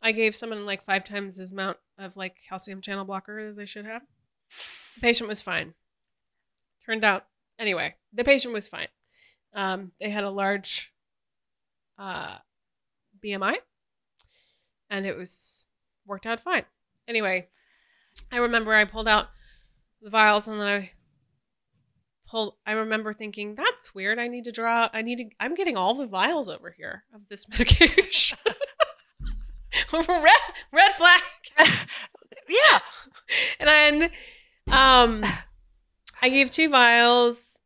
[SPEAKER 1] i gave someone like five times as amount of like calcium channel blocker as I should have. The patient was fine. Turned out, anyway, the patient was fine. Um, they had a large uh, BMI, and it was worked out fine. Anyway, I remember I pulled out the vials and then I pulled. I remember thinking, "That's weird. I need to draw. I need to. I'm getting all the vials over here of this <laughs> medication." <laughs> red red flag. <laughs>
[SPEAKER 4] yeah.
[SPEAKER 1] And then um I gave two vials.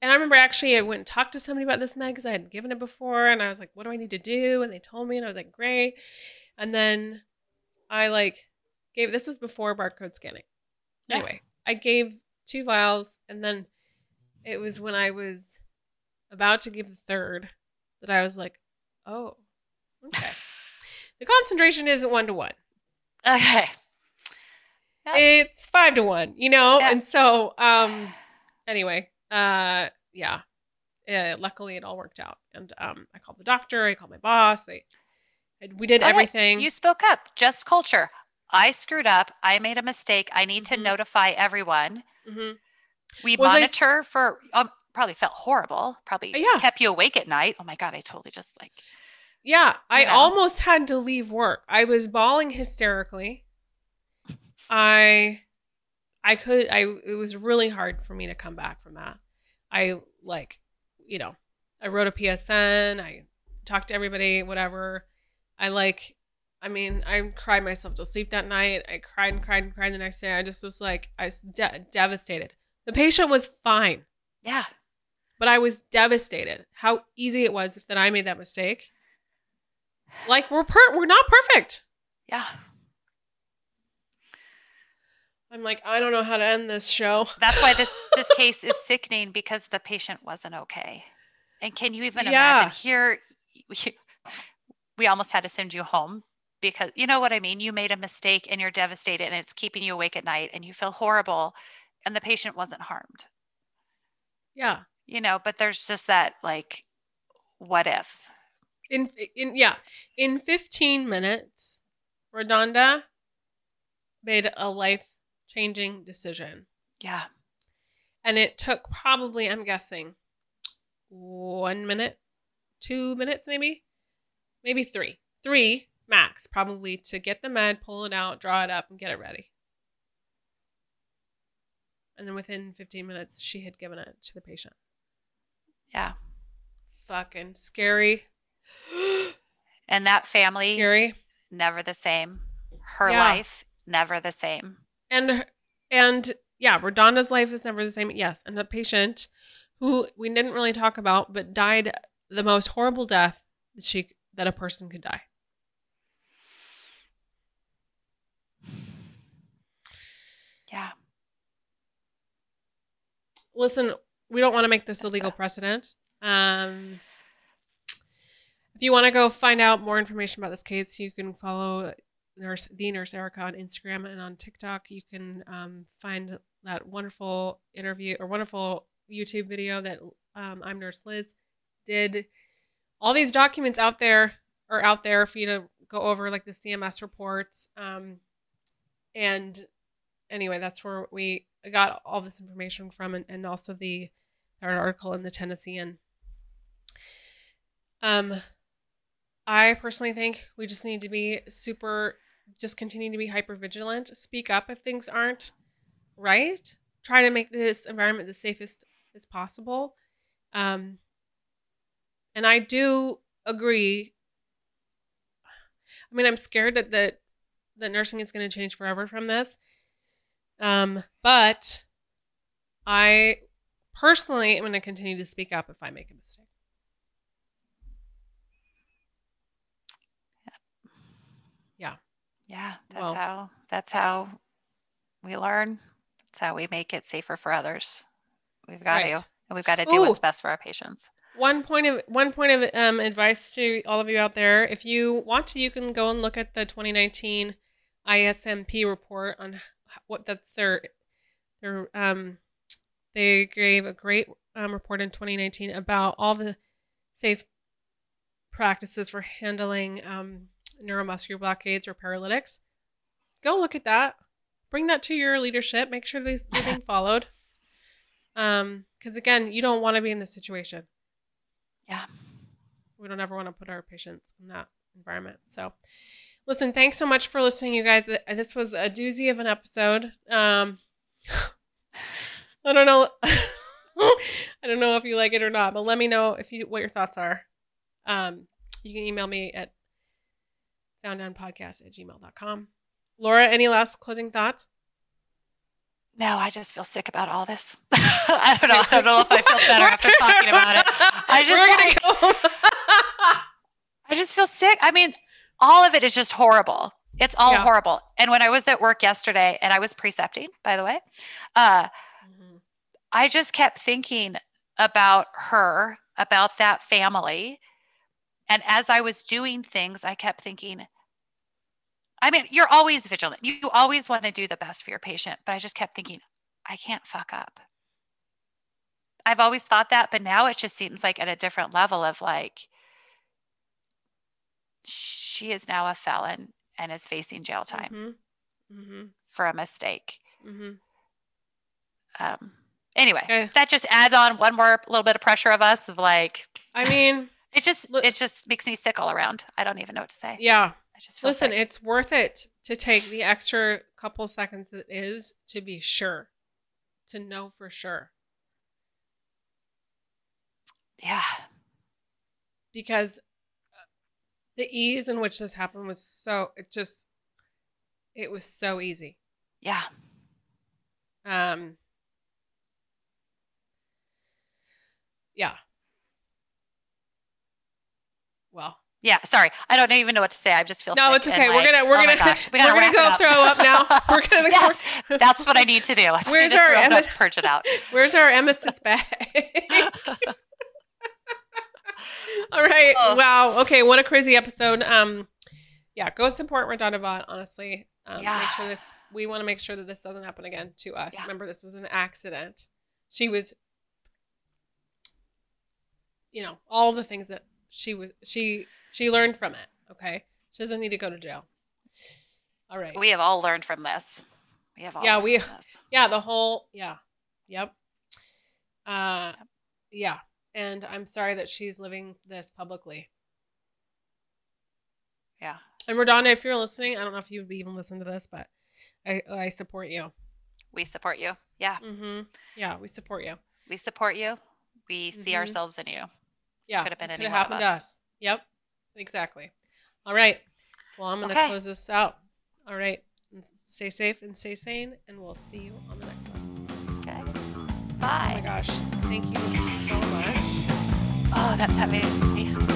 [SPEAKER 1] And I remember actually I went and talked to somebody about this med because I hadn't given it before. And I was like, what do I need to do? And they told me, and I was like, great. And then I like gave this was before barcode scanning. Anyway, I gave two vials, and then it was when I was about to give the third that I was like, oh, okay <laughs> the concentration isn't one to one.
[SPEAKER 4] Okay.
[SPEAKER 1] Yep. <laughs> It's five to one, you know? Yep. And so, um, anyway, uh, yeah. Uh, luckily, it all worked out. And um, I called the doctor, I called my boss. I, we did okay. everything.
[SPEAKER 4] You spoke up. Just culture. I screwed up. I made a mistake. I need mm-hmm. to notify everyone. Mm-hmm. We Was monitor for, um, probably felt horrible. Probably yeah. kept you awake at night. Oh my God, I totally just like
[SPEAKER 1] yeah, I almost had to leave work. I was bawling hysterically. I I could I it was really hard for me to come back from that. I like, you know, I wrote a PSN, I talked to everybody, whatever. I like I mean, I cried myself to sleep that night. I cried and cried and cried the next day. I just was like I was de- devastated. The patient was fine.
[SPEAKER 4] Yeah.
[SPEAKER 1] But I was devastated how easy it was that I made that mistake like we're per we're not perfect.
[SPEAKER 4] Yeah.
[SPEAKER 1] I'm like, I don't know how to end this show. <laughs>
[SPEAKER 4] That's why this this case is sickening because the patient wasn't okay. And can you even yeah. imagine here we, almost had to send you home because you know what I mean? You made a mistake and you're devastated and it's keeping you awake at night and you feel horrible and the patient wasn't harmed.
[SPEAKER 1] Yeah.
[SPEAKER 4] You know, but there's just that like what if?
[SPEAKER 1] in in yeah in 15 minutes RaDonda made a life changing decision
[SPEAKER 4] yeah
[SPEAKER 1] and it took probably i'm guessing one minute two minutes maybe maybe three three max probably to get the med pull it out draw it up and get it ready and then within 15 minutes she had given it to the patient
[SPEAKER 4] yeah
[SPEAKER 1] fucking scary <gasps>
[SPEAKER 4] and that family
[SPEAKER 1] Scary.
[SPEAKER 4] never the same. Her yeah. life never the same.
[SPEAKER 1] and and yeah, RaDonda's life is never the same. Yes, and the patient who we didn't really talk about, but died the most horrible death that she that a person could die.
[SPEAKER 4] Yeah.
[SPEAKER 1] Listen, we don't want to make this a legal precedent. Um, if you want to go find out more information about this case, you can follow nurse the nurse Erica on Instagram and on TikTok. You can um, find that wonderful interview or wonderful YouTube video that um, I'm Nurse Liz did. All these documents out there are out there for you to go over, like the CMS reports. Um, and anyway, that's where we got all this information from, and, and also the article in the Tennessean. Um, I personally think we just need to be super, just continue to be hyper vigilant. Speak up if things aren't right. Try to make this environment the safest as possible. Um, and I do agree. I mean, I'm scared that the that nursing is going to change forever from this. Um, but I personally am going to continue to speak up if I make a mistake. Yeah.
[SPEAKER 4] Yeah, that's well, how that's how we learn. That's how we make it safer for others. We've got right. to, and we've got to do Ooh. what's best for our patients.
[SPEAKER 1] One point of one point of um, advice to all of you out there: if you want to, you can go and look at the 2019 ISMP report on what that's their their um they gave a great um, report in 2019 about all the safe practices for handling um, neuromuscular blockades or paralytics. Go look at that. Bring that to your leadership. Make sure these are being <laughs> followed. Um, because again, you don't want to be in this situation.
[SPEAKER 4] Yeah.
[SPEAKER 1] We don't ever want to put our patients in that environment. So, listen, thanks so much for listening, you guys. This was a doozy of an episode. Um, <laughs> I don't know. <laughs> I don't know if you like it or not, but let me know if you what your thoughts are. Um, you can email me at founddownpodcast at gmail.com. Laura, any last closing thoughts?
[SPEAKER 4] No, I just feel sick about all this. <laughs> I don't know. I don't know if I feel better after talking about it. I <laughs> just like, <laughs> I just feel sick. I mean, all of it is just horrible. It's all yeah. horrible. And when I was at work yesterday, and I was precepting, by the way, uh, mm-hmm. I just kept thinking about her, about that family. And as I was doing things, I kept thinking, I mean, you're always vigilant. You always want to do the best for your patient. But I just kept thinking, I can't fuck up. I've always thought that, but now it just seems like at a different level of like, she is now a felon and is facing jail time mm-hmm. Mm-hmm. for a mistake. Mm-hmm. Um, anyway, okay. that just adds on one more little bit of pressure of us of like,
[SPEAKER 1] I mean, <sighs>
[SPEAKER 4] it just, it just makes me sick all around. I don't even know what to say.
[SPEAKER 1] Yeah. I just listen. Sick. It's worth it to take the extra couple seconds it is to be sure, to know for sure.
[SPEAKER 4] Yeah.
[SPEAKER 1] Because uh, the ease in which this happened was so it just it was so easy.
[SPEAKER 4] Yeah.
[SPEAKER 1] Um Yeah. Well,
[SPEAKER 4] yeah, sorry. I don't even know what to say. I just feel
[SPEAKER 1] no. it's okay. We're gonna we're oh gonna gosh, we are gonna go throw up now. <laughs> We're gonna
[SPEAKER 4] yes, go. that's what I need to do. I Where's our Emma, purge it out? <laughs>
[SPEAKER 1] Where's our emesis bag? <laughs> <laughs> All right. Oh. Wow. Okay. What a crazy episode. Um, yeah. Go support RaDonda Vaught. Honestly, um, yeah. Make sure this. We want to make sure that this doesn't happen again to us. Yeah. Remember, this was an accident. She was, you know, all the things that she was. She she learned from it. Okay. She doesn't need to go to jail. All right.
[SPEAKER 4] We have all learned from this. We have all
[SPEAKER 1] yeah, we yeah, the whole yeah. Yep. Uh yep. yeah. And I'm sorry that she's living this publicly.
[SPEAKER 4] Yeah.
[SPEAKER 1] And RaDonda, if you're listening, I don't know if you would even listen to this, but I I support you.
[SPEAKER 4] We support you. Yeah.
[SPEAKER 1] Mm-hmm. Yeah, we support you.
[SPEAKER 4] We support you. We see mm-hmm. ourselves in you. Yeah. Could have been any one of us. us.
[SPEAKER 1] Yep. Exactly. All right. Well, I'm going to okay. close this out. All right. Stay safe and stay sane, and we'll see you on the next one.
[SPEAKER 4] Okay. Bye.
[SPEAKER 1] Oh my gosh. Thank you so much.
[SPEAKER 4] Oh, that's heavy.